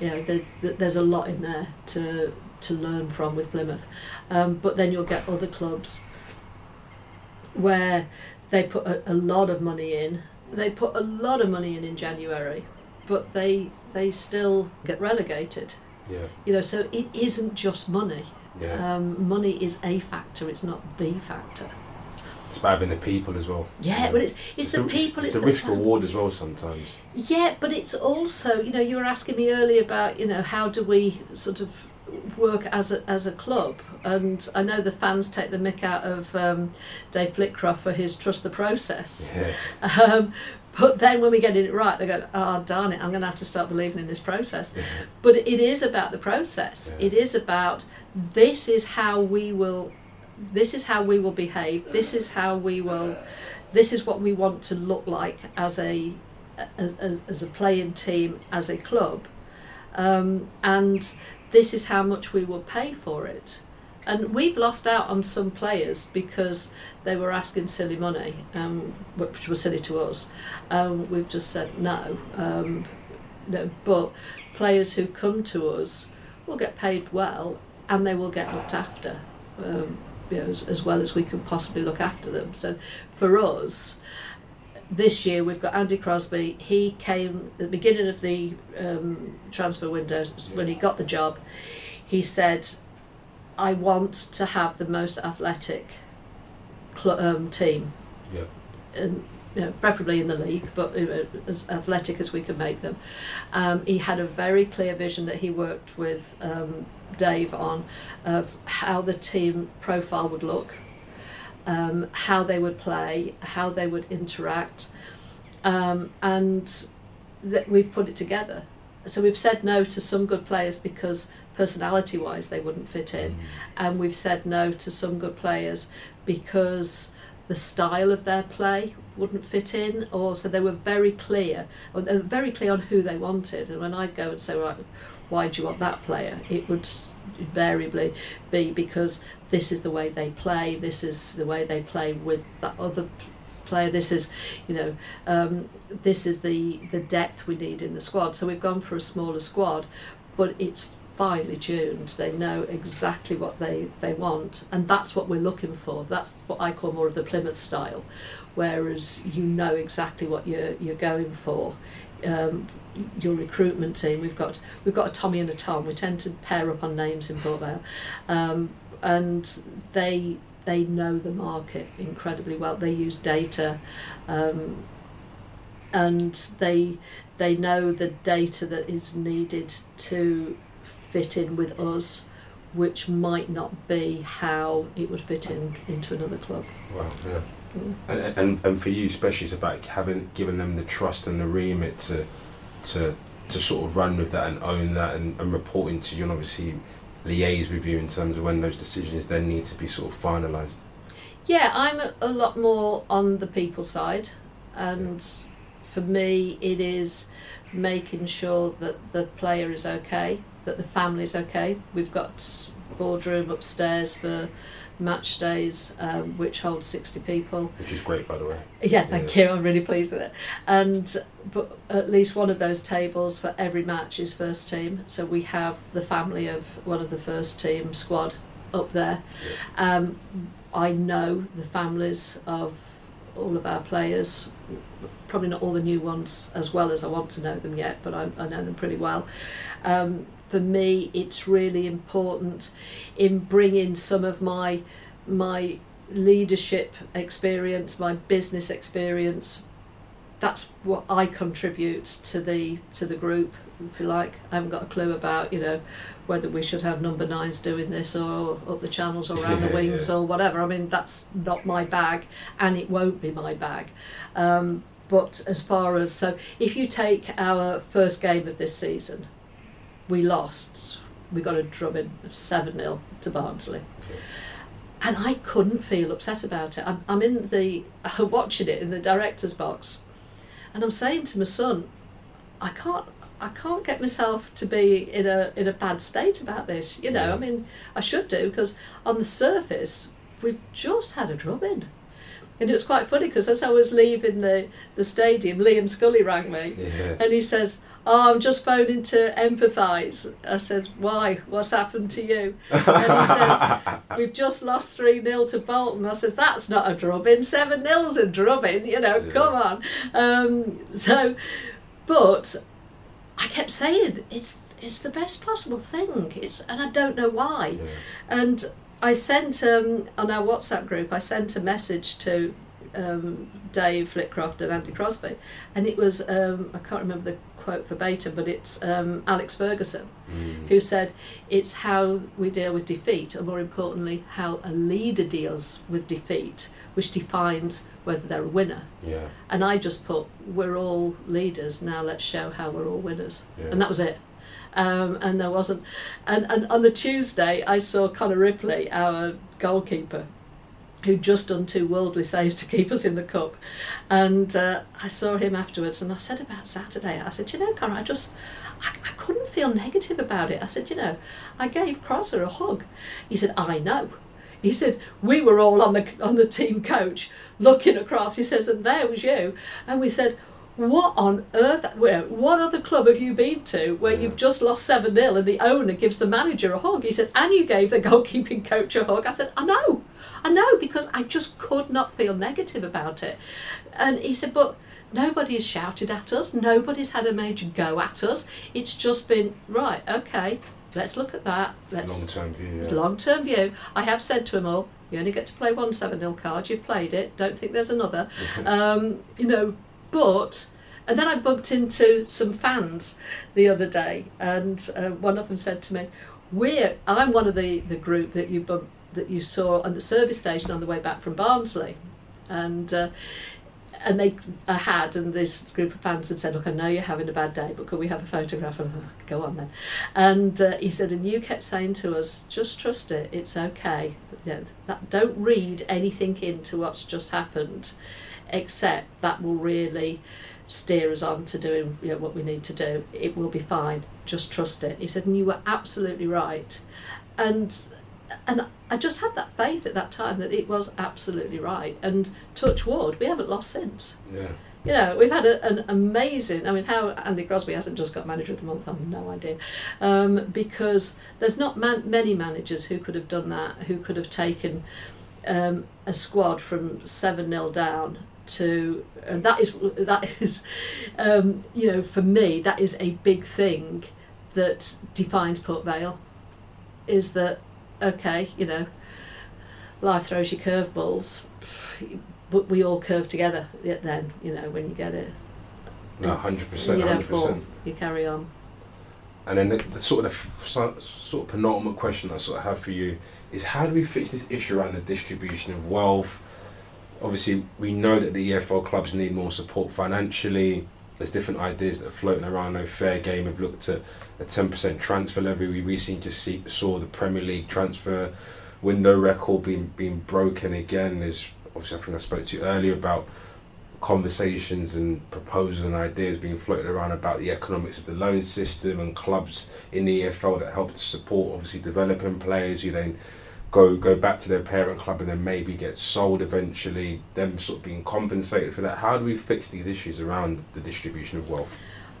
E: you know, there's, there's a lot in there to to learn from with Plymouth, um, but then you'll get other clubs where they put a, a lot of money in. They put a lot of money in in January, but they they still get relegated.
D: Yeah.
E: You know, so it isn't just money.
D: Yeah.
E: Um, money is a factor; it's not the factor.
D: It's about having the people as well.
E: Yeah, but it's it's, the, people.
D: It's,
E: It's,
D: the risk reward as well sometimes.
E: Yeah, but it's also you know you were asking me earlier about you know how do we sort of work as a as a club, and I know the fans take the mick out of um, Dave Flitcroft for his trust the process.
D: Yeah.
E: Um, but then when we get it right, they go, oh, darn it, I'm going to have to start believing in this process. But it is about the process.
D: Yeah.
E: It is about this is how we will, this is how we will behave. This is how we will, this is what we want to look like as a, as, as- as a playing team, as a club. Um, and this is how much we will pay for it. And we've lost out on some players because they were asking silly money, um, which was silly to us. Um, we've just said no. Um, no. But players who come to us will get paid well and they will get looked after, um, you know, as, as well as we can possibly look after them. So for us, this year we've got Andy Crosby. He came at the beginning of the um, transfer window when he got the job. He said, "I want to have the most athletic cl- um, team,
D: Yeah.
E: and you know, preferably in the league, but you know, as athletic as we can make them." Um, he had a very clear vision that he worked with um, Dave on of how the team profile would look um, how they would play, how they would interact, um, and that we've put it together. So we've said no to some good players because personality-wise they wouldn't fit in, and we've said no to some good players because the style of their play wouldn't fit in, or so they were very clear, or they were very clear on who they wanted. And when I go and say, right, why do you want that player? It would invariably be because this is the way they play, this is the way they play with that other player. This is, you know, um, this is the the depth we need in the squad. So we've gone for a smaller squad, but it's finely tuned. They know exactly what they they want, and that's what we're looking for. That's what I call more of the Plymouth style, whereas you know exactly what you're you're going for. Um, your recruitment team. We've got we've got a Tommy and a Tom. We tend to pair up on names in Port Vale, um, and they they know the market incredibly well. They use data, um, and they they know the data that is needed to fit in with us, which might not be how it would fit in into another club.
D: Wow, yeah. And, and and for you, especially, it's about having given them the trust and the remit to to to sort of run with that and own that and, and reporting to you and obviously liaise with you in terms of when those decisions then need to be sort of finalised.
E: Yeah, I'm a, a lot more on the people side, and for me, it is making sure that the player is okay, that the family is okay. We've got boardroom upstairs for match days, um, which holds 60 people.
D: Which is great, by the way.
E: Yeah, thank you. I'm really pleased with it. And but at least one of those tables for every match is first team. So we have the family of one of the first team squad up there. Um, I know the families of all of our players. Probably not all the new ones as well as I want to know them yet, but I, I know them pretty well. Um, for me, it's really important in bringing some of my my leadership experience, my business experience. That's what I contribute to the to the group, if you like. I haven't got a clue about you know whether we should have number nines doing this or up the channels or around the wings
D: yeah.
E: or whatever. I mean that's not my bag, and it won't be my bag. Um, but as far as so, if you take our first game of this season, we lost. We got a drubbing of 7 0 to Barnsley. And I couldn't feel upset about it. I'm, I'm in the, I'm watching it in the director's box, and I'm saying to my son, I can't. I can't get myself to be in a in a bad state about this. You know,
D: Yeah.
E: I mean, I should do because on the surface we've just had a drubbing, and it was quite funny because as I was leaving the the stadium, Liam Scully rang me,
D: Yeah.
E: and he says, "Oh, I'm just phoning to empathise. I said, "Why? What's happened to you?" And he says, "We've just lost three 0 to Bolton." I says, "That's not a drubbing. Seven 0's a drubbing. You know,
D: Yeah.
E: come on." Um, so, but I kept saying it's it's the best possible thing. It's and I don't know why.
D: Yeah.
E: And I sent um, on our WhatsApp group. I sent a message to um, Dave Flitcroft and Andy Crosby, and it was um, I can't remember the quote verbatim, but it's um, Alex Ferguson
D: Mm.
E: who said it's how we deal with defeat, and more importantly, how a leader deals with defeat, which defines whether they're a winner.
D: Yeah.
E: And I just put, we're all leaders, now let's show how we're all winners.
D: Yeah.
E: And that was it. Um, and there wasn't. And, and on the Tuesday, I saw Conor Ripley, our goalkeeper, who'd just done two worldly saves to keep us in the cup. And uh, I saw him afterwards, and I said about Saturday, I said, you know, Conor, I just, I, I couldn't feel negative about it. I said, you know, I gave Crosser a hug. He said, I know. He said we were all on the on the team coach looking across. He says, and there was you, and we said, what on earth? Where? What other club have you been to where you've just lost seven 0 and the owner gives the manager a hug? He says, and you gave the goalkeeping coach a hug. I said, I know, I know, because I just could not feel negative about it. And he said, but nobody has shouted at us. Nobody's had a major go at us. It's just been right. Okay, let's look at that. Let's
D: Long term view. Yeah.
E: long term view. I have said to them all, you only get to play one 7 0 card, you've played it, don't think there's another. um, you know, but. And then I bumped into some fans the other day, and uh, one of them said to me, "We're I'm one of the, the group that you bump, that you saw on the service station on the way back from Barnsley," and uh, and they uh, had, and this group of fans had said, "Look, I know you're having a bad day, but could we have a photograph?" And go on then. And uh, he said, and you kept saying to us, "Just trust it. It's okay. You know, that, don't read anything into what's just happened, except that will really." steer us on to doing you know, what we need to do it will be fine just trust it he said and you were absolutely right and and I just had that faith at that time that it was absolutely right. And touch wood, we haven't lost since.
D: Yeah.
E: You know, we've had a, an amazing. I mean, how Andy Crosby hasn't just got manager of the month, I've no idea. Um, because there's not man, many managers who could have done that, who could have taken um, a squad from 7 0 down to. And that is, that is um, you know, for me, that is a big thing that defines Port Vale. Is that, okay, you know, life throws you curveballs but we all curve together yet then you know when you get it
D: No, hundred percent,
E: you don't
D: hundred
E: fall
D: percent.
E: you carry on
D: And then the, the sort of so- sort of penultimate question I sort of have for you is how do we fix this issue around the distribution of wealth? Obviously, we know that the EFL clubs need more support financially. There's different ideas that are floating around. No fair game have looked at a 10% transfer levy. We recently just see, saw the Premier League transfer window record being being broken again. There's obviously I think I spoke to you earlier about conversations and proposals and ideas being floated around about the economics of the loan system and clubs in the EFL that help to support obviously developing players who then go go back to their parent club and then maybe get sold eventually, them sort of being compensated for that. How do we fix these issues around the distribution of wealth?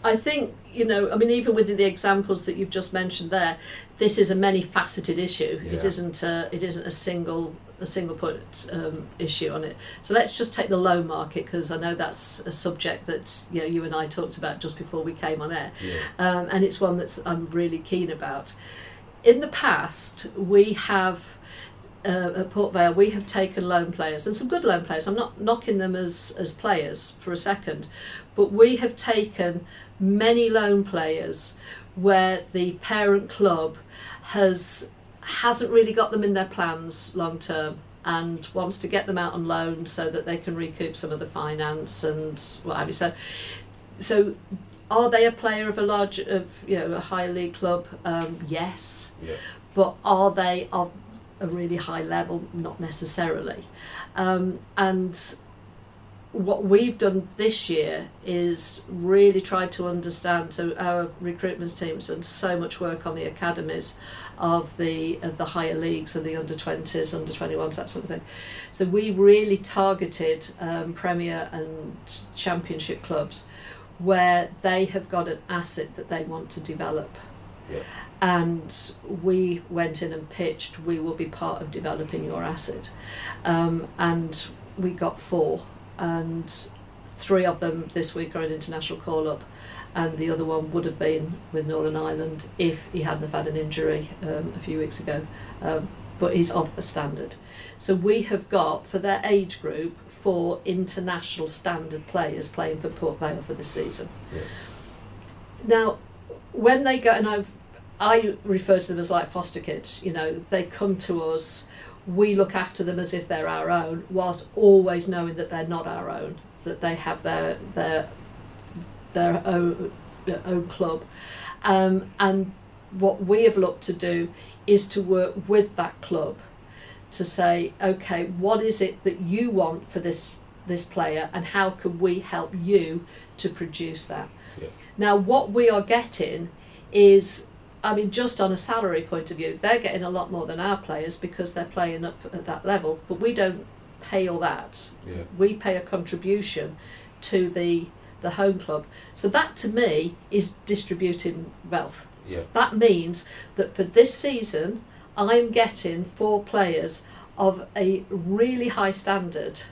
E: I think you know I mean even with the examples that you've just mentioned there this is a many faceted issue it
D: Yeah.
E: isn't a, it isn't a single a single point um, issue on it so let's just take the loan market because I know that's a subject that you know you and I talked about just before we came on air
D: Yeah.
E: um, and it's one that I'm really keen about. In the past, we have uh, at Port Vale we have taken loan players and some good loan players. I'm not knocking them as as players for a second, but we have taken many loan players where the parent club has hasn't really got them in their plans long term and wants to get them out on loan so that they can recoup some of the finance and what have you. So so are they a player of a large of you know a high league club um, yes
D: Yeah.
E: but are they of a really high level not necessarily um, and what we've done this year is really try to understand so our recruitment team's done so much work on the academies of the of the higher leagues and the under 20s under 21s that sort of thing. So we really targeted um, premier and championship clubs where they have got an asset that they want to develop.
D: Yeah.
E: and we went in and pitched we will be part of developing your asset. Um, and we got four and three of them this week are an international call up and the other one would have been with Northern Ireland if he hadn't have had an injury um, a few weeks ago. Um, but he's of the standard. So we have got for their age group four international standard players playing for Port Vale for this season.
D: Yeah.
E: now when they go and I've I refer to them as like foster kids you know they come to us we look after them as if they're our own whilst always knowing that they're not our own that they have their their their own, their own club um, and what we have looked to do is to work with that club to say okay what is it that you want for this this player and how can we help you to produce that
D: Yeah.
E: now what we are getting is I mean, just on a salary point of view, they're getting a lot more than our players because they're playing up at that level. But we don't pay all that.
D: Yeah.
E: We pay a contribution to the the home club. So that to me is distributing wealth.
D: Yeah.
E: That means that for this season, I'm getting four players of a really high standard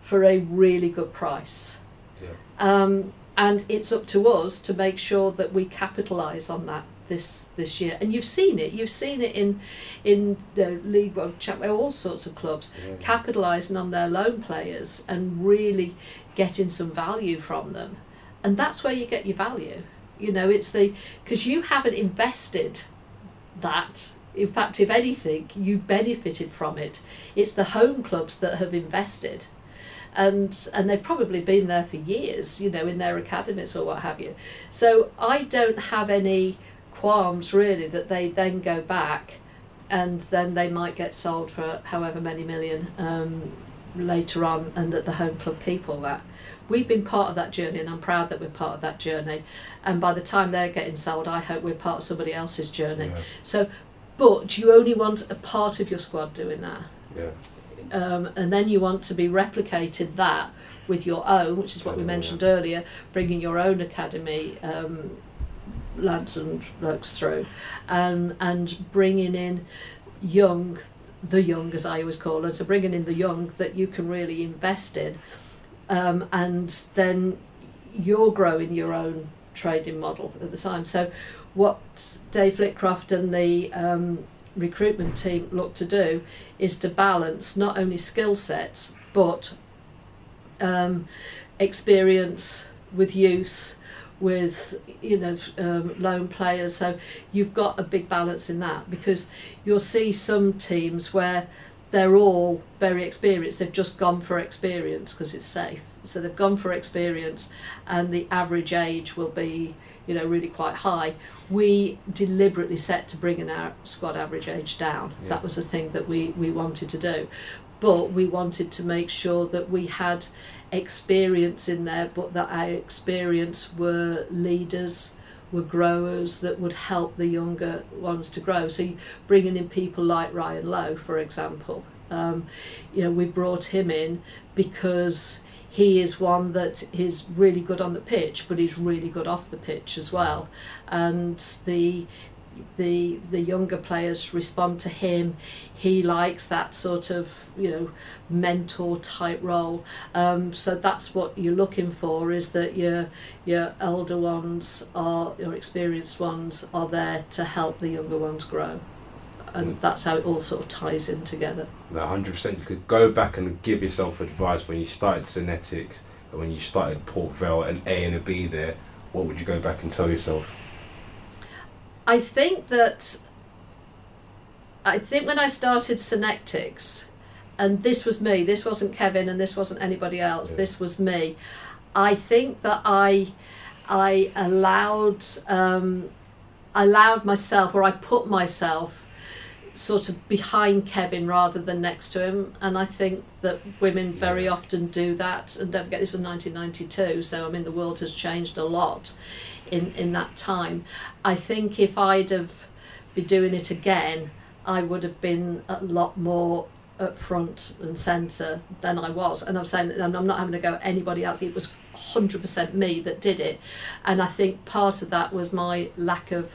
E: for a really good price.
D: Yeah.
E: Um, and it's up to us to make sure that we capitalise on that this this year. And you've seen it. You've seen it in in the league, well, Chap- oh, all sorts of clubs
D: Yeah.
E: capitalising on their loan players and really getting some value from them. And that's where you get your value. You know, it's the because you haven't invested that. In fact, if anything, you benefited from it. It's the home clubs that have invested and and they've probably been there for years, you know, in their academies or what have you. So I don't have any qualms really that they then go back, and then they might get sold for however many million um, later on, and that the home club keep all that. We've been part of that journey, and I'm proud that we're part of that journey. And by the time they're getting sold, I hope we're part of somebody else's journey.
D: Yeah.
E: So but you only want a part of your squad doing that
C: Yeah.
E: um, and then you want to be replicated that with your own, which is what we mentioned earlier, bringing your own academy um, lads and blokes through, um, and bringing in young, the young as I always call it, so bringing in the young that you can really invest in, um, and then you're growing your own trading model at the time. So, what Dave Flitcroft and the um, recruitment team look to do is to balance not only skill sets but um, experience with youth, with you know um, loan players. So you've got a big balance in that because you'll see some teams where they're all very experienced. They've just gone for experience because it's safe. So they've gone for experience, and the average age will be you know really quite high. We deliberately set to bringing our squad average age down.
C: Yeah.
E: That was a thing that we we wanted to do, but we wanted to make sure that we had experience in there, but that our experience were leaders, were growers that would help the younger ones to grow. So bringing in people like Ryan Lowe, for example, um, you know, we brought him in because he is one that is really good on the pitch, but he's really good off the pitch as well. And the the the younger players respond to him. He likes that sort of you know mentor type role. Um, so that's what you're looking for is that your your elder ones are your experienced ones are there to help the younger ones grow, and that's how it all sort of ties in together.
D: Like 100%. You could go back and give yourself advice when you started Synectics and when you started Port Vale, an A and a B there. What would you go back and tell yourself?
E: I think that I think when I started Synectics, and this was me, this wasn't Kevin and this wasn't anybody else,
C: Yeah.
E: this was me. I think that I I allowed um, I allowed myself or I put myself sort of behind Kevin rather than next to him and I think that women very
C: Yeah.
E: often do that and don't forget this was 1992 so I mean the world has changed a lot in in that time. I think if I'd have been doing it again I would have been a lot more up front and centre than I was. And I'm saying that I'm not having to go at anybody else it was 100% me that did it. And I think part of that was my lack of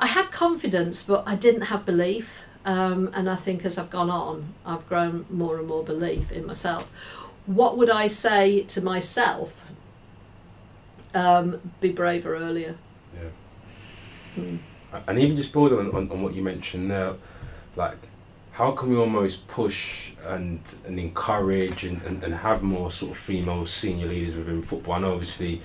E: I had confidence, but I didn't have belief. Um, and I think as I've gone on, I've grown more and more belief in myself. What would I say to myself? Um, be braver earlier.
D: Yeah.
E: Mm.
D: And even just building on, on, on what you mentioned there, like how can we almost push and, and encourage and, and, and have more sort of female senior leaders within football? I know obviously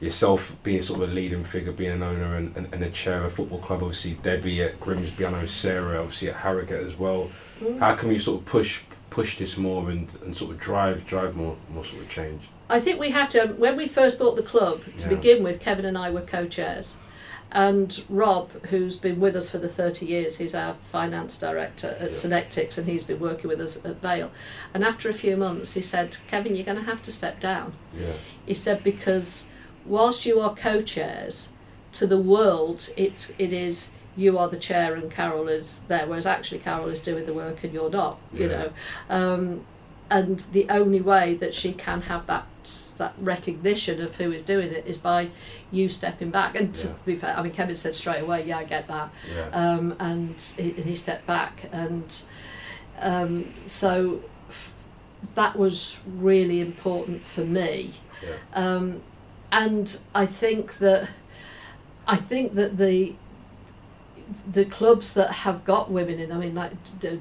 D: yourself being sort of a leading figure, being an owner and, and, and a chair of a football club, obviously Debbie at Grimsby, I know Sarah obviously at Harrogate as well.
E: Mm.
D: How can we sort of push push this more and, and sort of drive drive more more sort of change?
E: I think we had to, when we first bought the club, to
D: Yeah.
E: begin with, Kevin and I were co chairs. And Rob, who's been with us for the 30 years, he's our finance director at
C: Yeah.
E: Synectics and he's been working with us at Vale. And after a few months, he said, Kevin, you're going to have to step down.
C: Yeah.
E: He said, because whilst you are co chairs, to the world, it's, it is you are the chair and Carol is there, whereas actually Carol is doing the work and you're not, you
C: Yeah.
E: know. Um, and the only way that she can have that that recognition of who is doing it is by you stepping back. And to
C: Yeah.
E: be fair, I mean, Kevin said straight away, "Yeah, I get that,"
C: Yeah.
E: um, and he, and he stepped back, and um, so f- that was really important for me.
C: Yeah.
E: Um, and I think that I think that the the clubs that have got women in, I mean, like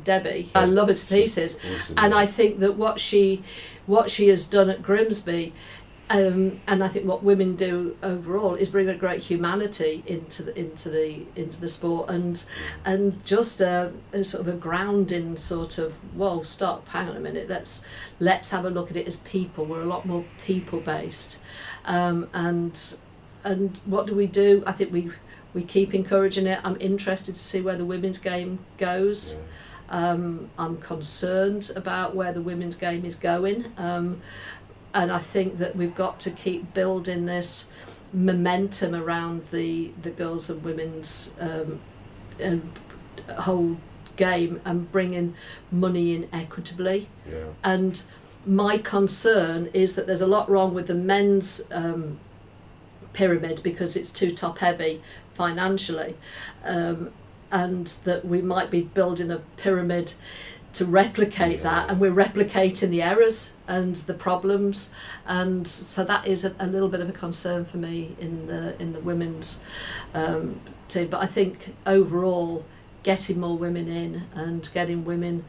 E: Debbie, I love her to pieces.
C: Awesome,
E: and. I think that what she what she has done at Grimsby um, and I think what women do overall is bring a great humanity into the into the into the sport. And and just a, a sort of a grounding sort of whoa stop hang on a minute let's let's have a look at it as people. We're a lot more people based um, and and what do we do I think we we keep encouraging it I'm interested to see where the women's game goes
C: Yeah.
E: um, I'm concerned about where the women's game is going. Um, and I think that we've got to keep building this momentum around the, the girls and women's um, and whole game and bringing money in equitably.
D: Yeah.
E: And my concern is that there's a lot wrong with the men's um, pyramid because it's too top heavy financially, um, and that we might be building a pyramid to replicate that, and we're replicating the errors and the problems, and so that is a, a little bit of a concern for me in the in the women's um, team. But I think overall getting more women in and getting women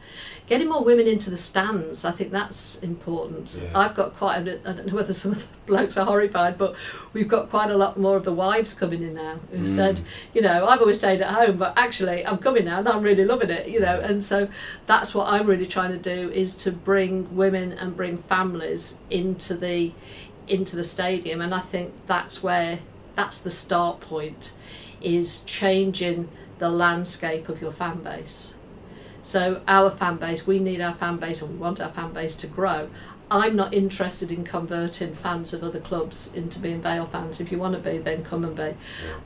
E: getting more women into the stands. I think that's important.
D: Yeah.
E: i've got quite a i don't know whether some of the blokes are horrified but we've got quite a lot more of the wives coming in now who mm. said you know i've always stayed at home but actually i'm coming now and i'm really loving it you know? And so that's what i'm really trying to do is to bring women and bring families into the into the stadium. And i think that's where that's the start point is changing the landscape of your fan base. So our fan base, we need our fan base and we want our fan base to grow. I'm not interested in converting fans of other clubs into being Vale fans. If you want to be, then come and be.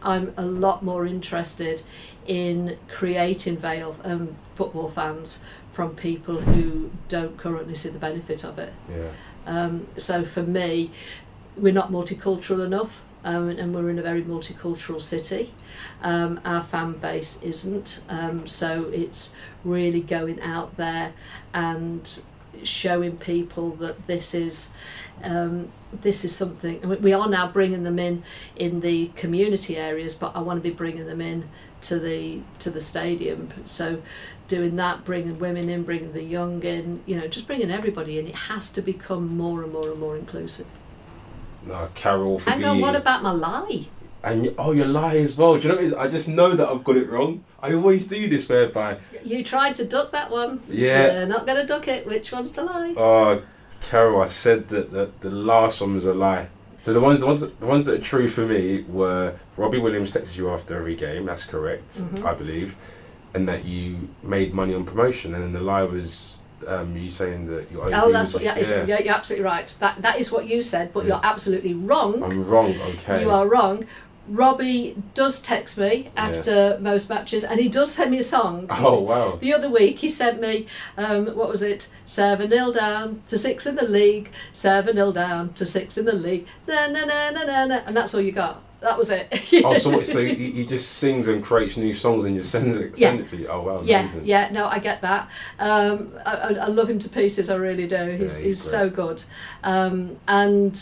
E: I'm a lot more interested in creating Vale um, football fans from people who don't currently see the benefit of it.
D: Yeah.
E: Um, so for me, we're not multicultural enough, um, and we're in a very multicultural city. Um, our fan base isn't, um, so it's really going out there and showing people that this is. Um, this is something we are now bringing them in in the community areas, but I want to be bringing them in to the to the stadium. So doing that, bringing women in, bringing the young in, you know, just bringing everybody in. It has to become more and more and more inclusive.
D: No, Carol for
E: Hang on,
D: being.
E: what about my lie?
D: And oh, you're lying as well. Do you know what it is? I just know that I've got it wrong. I always do this whereby,
E: You tried to duck that one.
D: Yeah.
E: They're not going to duck it. Which one's the lie?
D: oh, Carol, I said that the, the last one was a lie. So the ones, the ones, that, the ones that are true for me were Robbie Williams texted you after every game. That's correct,
E: Mhm.
D: I believe, and that you made money on promotion. And then the lie was um, you saying that you.
E: Oh, that's what. Yeah, it's, yeah. you're absolutely right. That that is what you said, but
D: Yeah.
E: you're absolutely wrong.
D: I'm wrong. Okay.
E: You are wrong. Robbie does text me after most matches, and he does send me a song.
D: Oh wow.
E: The other week he sent me, um, what was it? Seven nil down to six in the league. Seven nil down to six in the league. Na na na na na na, and that's all you got. That was it.
D: oh, so what, so he, he just sings and creates new songs and just sends it,
E: Yeah.
D: send it to you. Oh wow,
E: Yeah,
D: amazing.
E: yeah, no, I get that. Um, I, I I love him to pieces, I really do. He's,
D: Yeah,
E: he's,
D: he's
E: so good. Um, and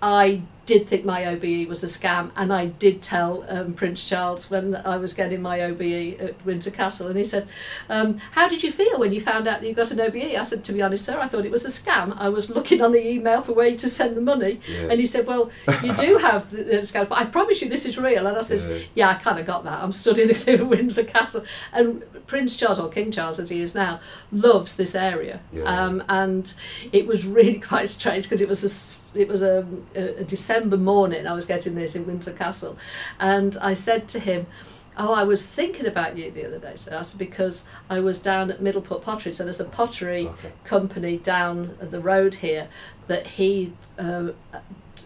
E: I did think my OBE was a scam, and I did tell um, Prince Charles when I was getting my OBE at Windsor Castle, and he said, um, How did you feel when you found out that you got an OBE? I said, To be honest, sir, I thought it was a scam. I was looking on the email for where to send the money,
D: Yeah.
E: and he said, Well, you do have the, the scam, but I promise you this is real. And I said,
D: Yeah.
E: yeah, I kind of got that. I'm studying the cliff at Windsor Castle, and Prince Charles or King Charles, as he is now, loves this area.
D: Yeah.
E: Um, and it was really quite strange because it was a it was a, a, a December morning. I was getting this in Windsor Castle, and I said to him. Oh, I was thinking about you the other day. So I said because I was down at Middleport Pottery. So there's a pottery
D: Okay.
E: company down the road here that he um,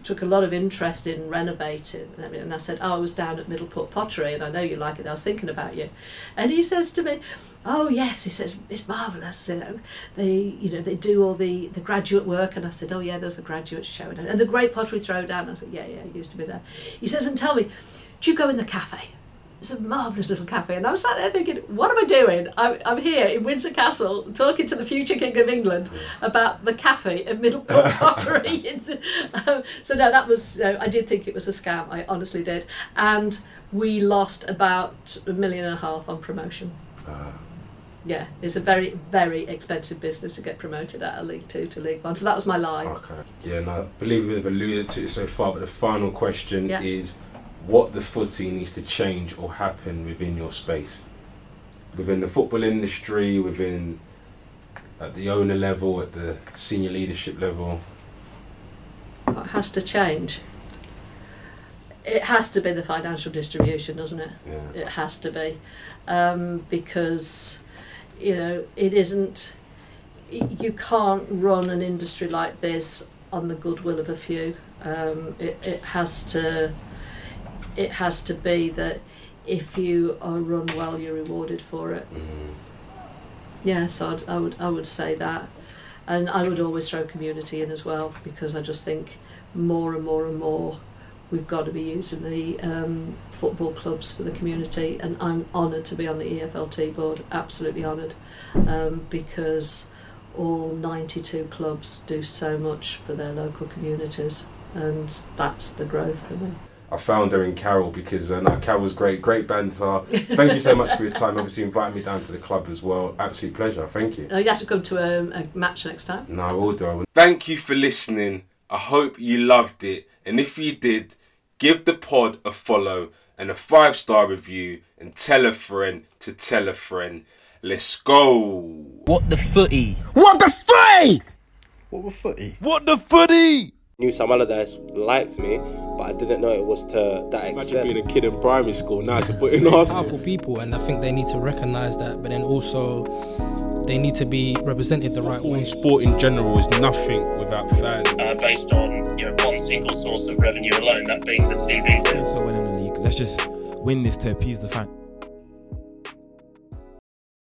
E: took a lot of interest in renovating. And I said, "Oh, I was down at Middleport Pottery, and I know you like it. I was thinking about you." And he says to me, "Oh yes," he says, "It's marvelous. You know, they you know they do all the the graduate work." And I said, "Oh yeah, there's the graduates showing it, and the Great Pottery Throwdown." I said, "Yeah, yeah, it used to be there." He says, "And tell me, do you go in the cafe?" It's a marvellous little cafe. And I was sat there thinking, what am I doing? I'm, I'm here in Windsor Castle talking to the future King of England about the cafe at Middleport Pottery. Um, so, no, that was, uh, I did think it was a scam. I honestly did. And we lost about a million and a half on promotion. Yeah, it's a very, very expensive business to get promoted out of League Two to League One. So that was my lie.
D: Okay. Yeah, no, I believe we've alluded to it so far, but the final question
E: Yeah.
D: is what the footie needs to change or happen within your space. Within the football industry, within at the owner level, at the senior leadership level.
E: What has to change? It has to be the financial distribution, doesn't it?
D: Yeah.
E: It has to be, um, because you know it isn't. You can't run an industry like this on the goodwill of a few. Um, it, it has to. It has to be that if you are run well, you're rewarded for it. Yeah, so I'd, I would I would say that, and I would always throw community in as well because I just think more and more and more we've got to be using the um, football clubs for the community, and I'm honoured to be on the EFLT board. Absolutely honoured, um, because all 92 clubs do so much for their local communities, and that's the growth for me.
D: I found her in Carol because uh, no, Carol's great, great banter. Thank you so much for your time. Obviously, inviting me down to the club as well. Absolute pleasure. Thank you.
E: Oh, you have to come to a, a match next time.
D: No, I will do. I will. Thank you for listening. I hope you loved it. And if you did, give the pod a follow and a five star review and tell a friend to tell a friend. Let's go.
A: What the footie? What the footie?
B: What the footie?
A: What the footie?
C: Knew Sam Allardyce liked me, but I didn't know it was to that extent.
F: Imagine
C: extent.
F: being a kid in primary school. Now it's a foot in Arsenal.
G: Powerful people, and I think they need to recognize that. But then also, they need to be represented the right way.
F: Sport in general is nothing without fans.
H: uh, based on you know one single source of revenue alone, that being the TV.
I: Let's just win this to appease the fan.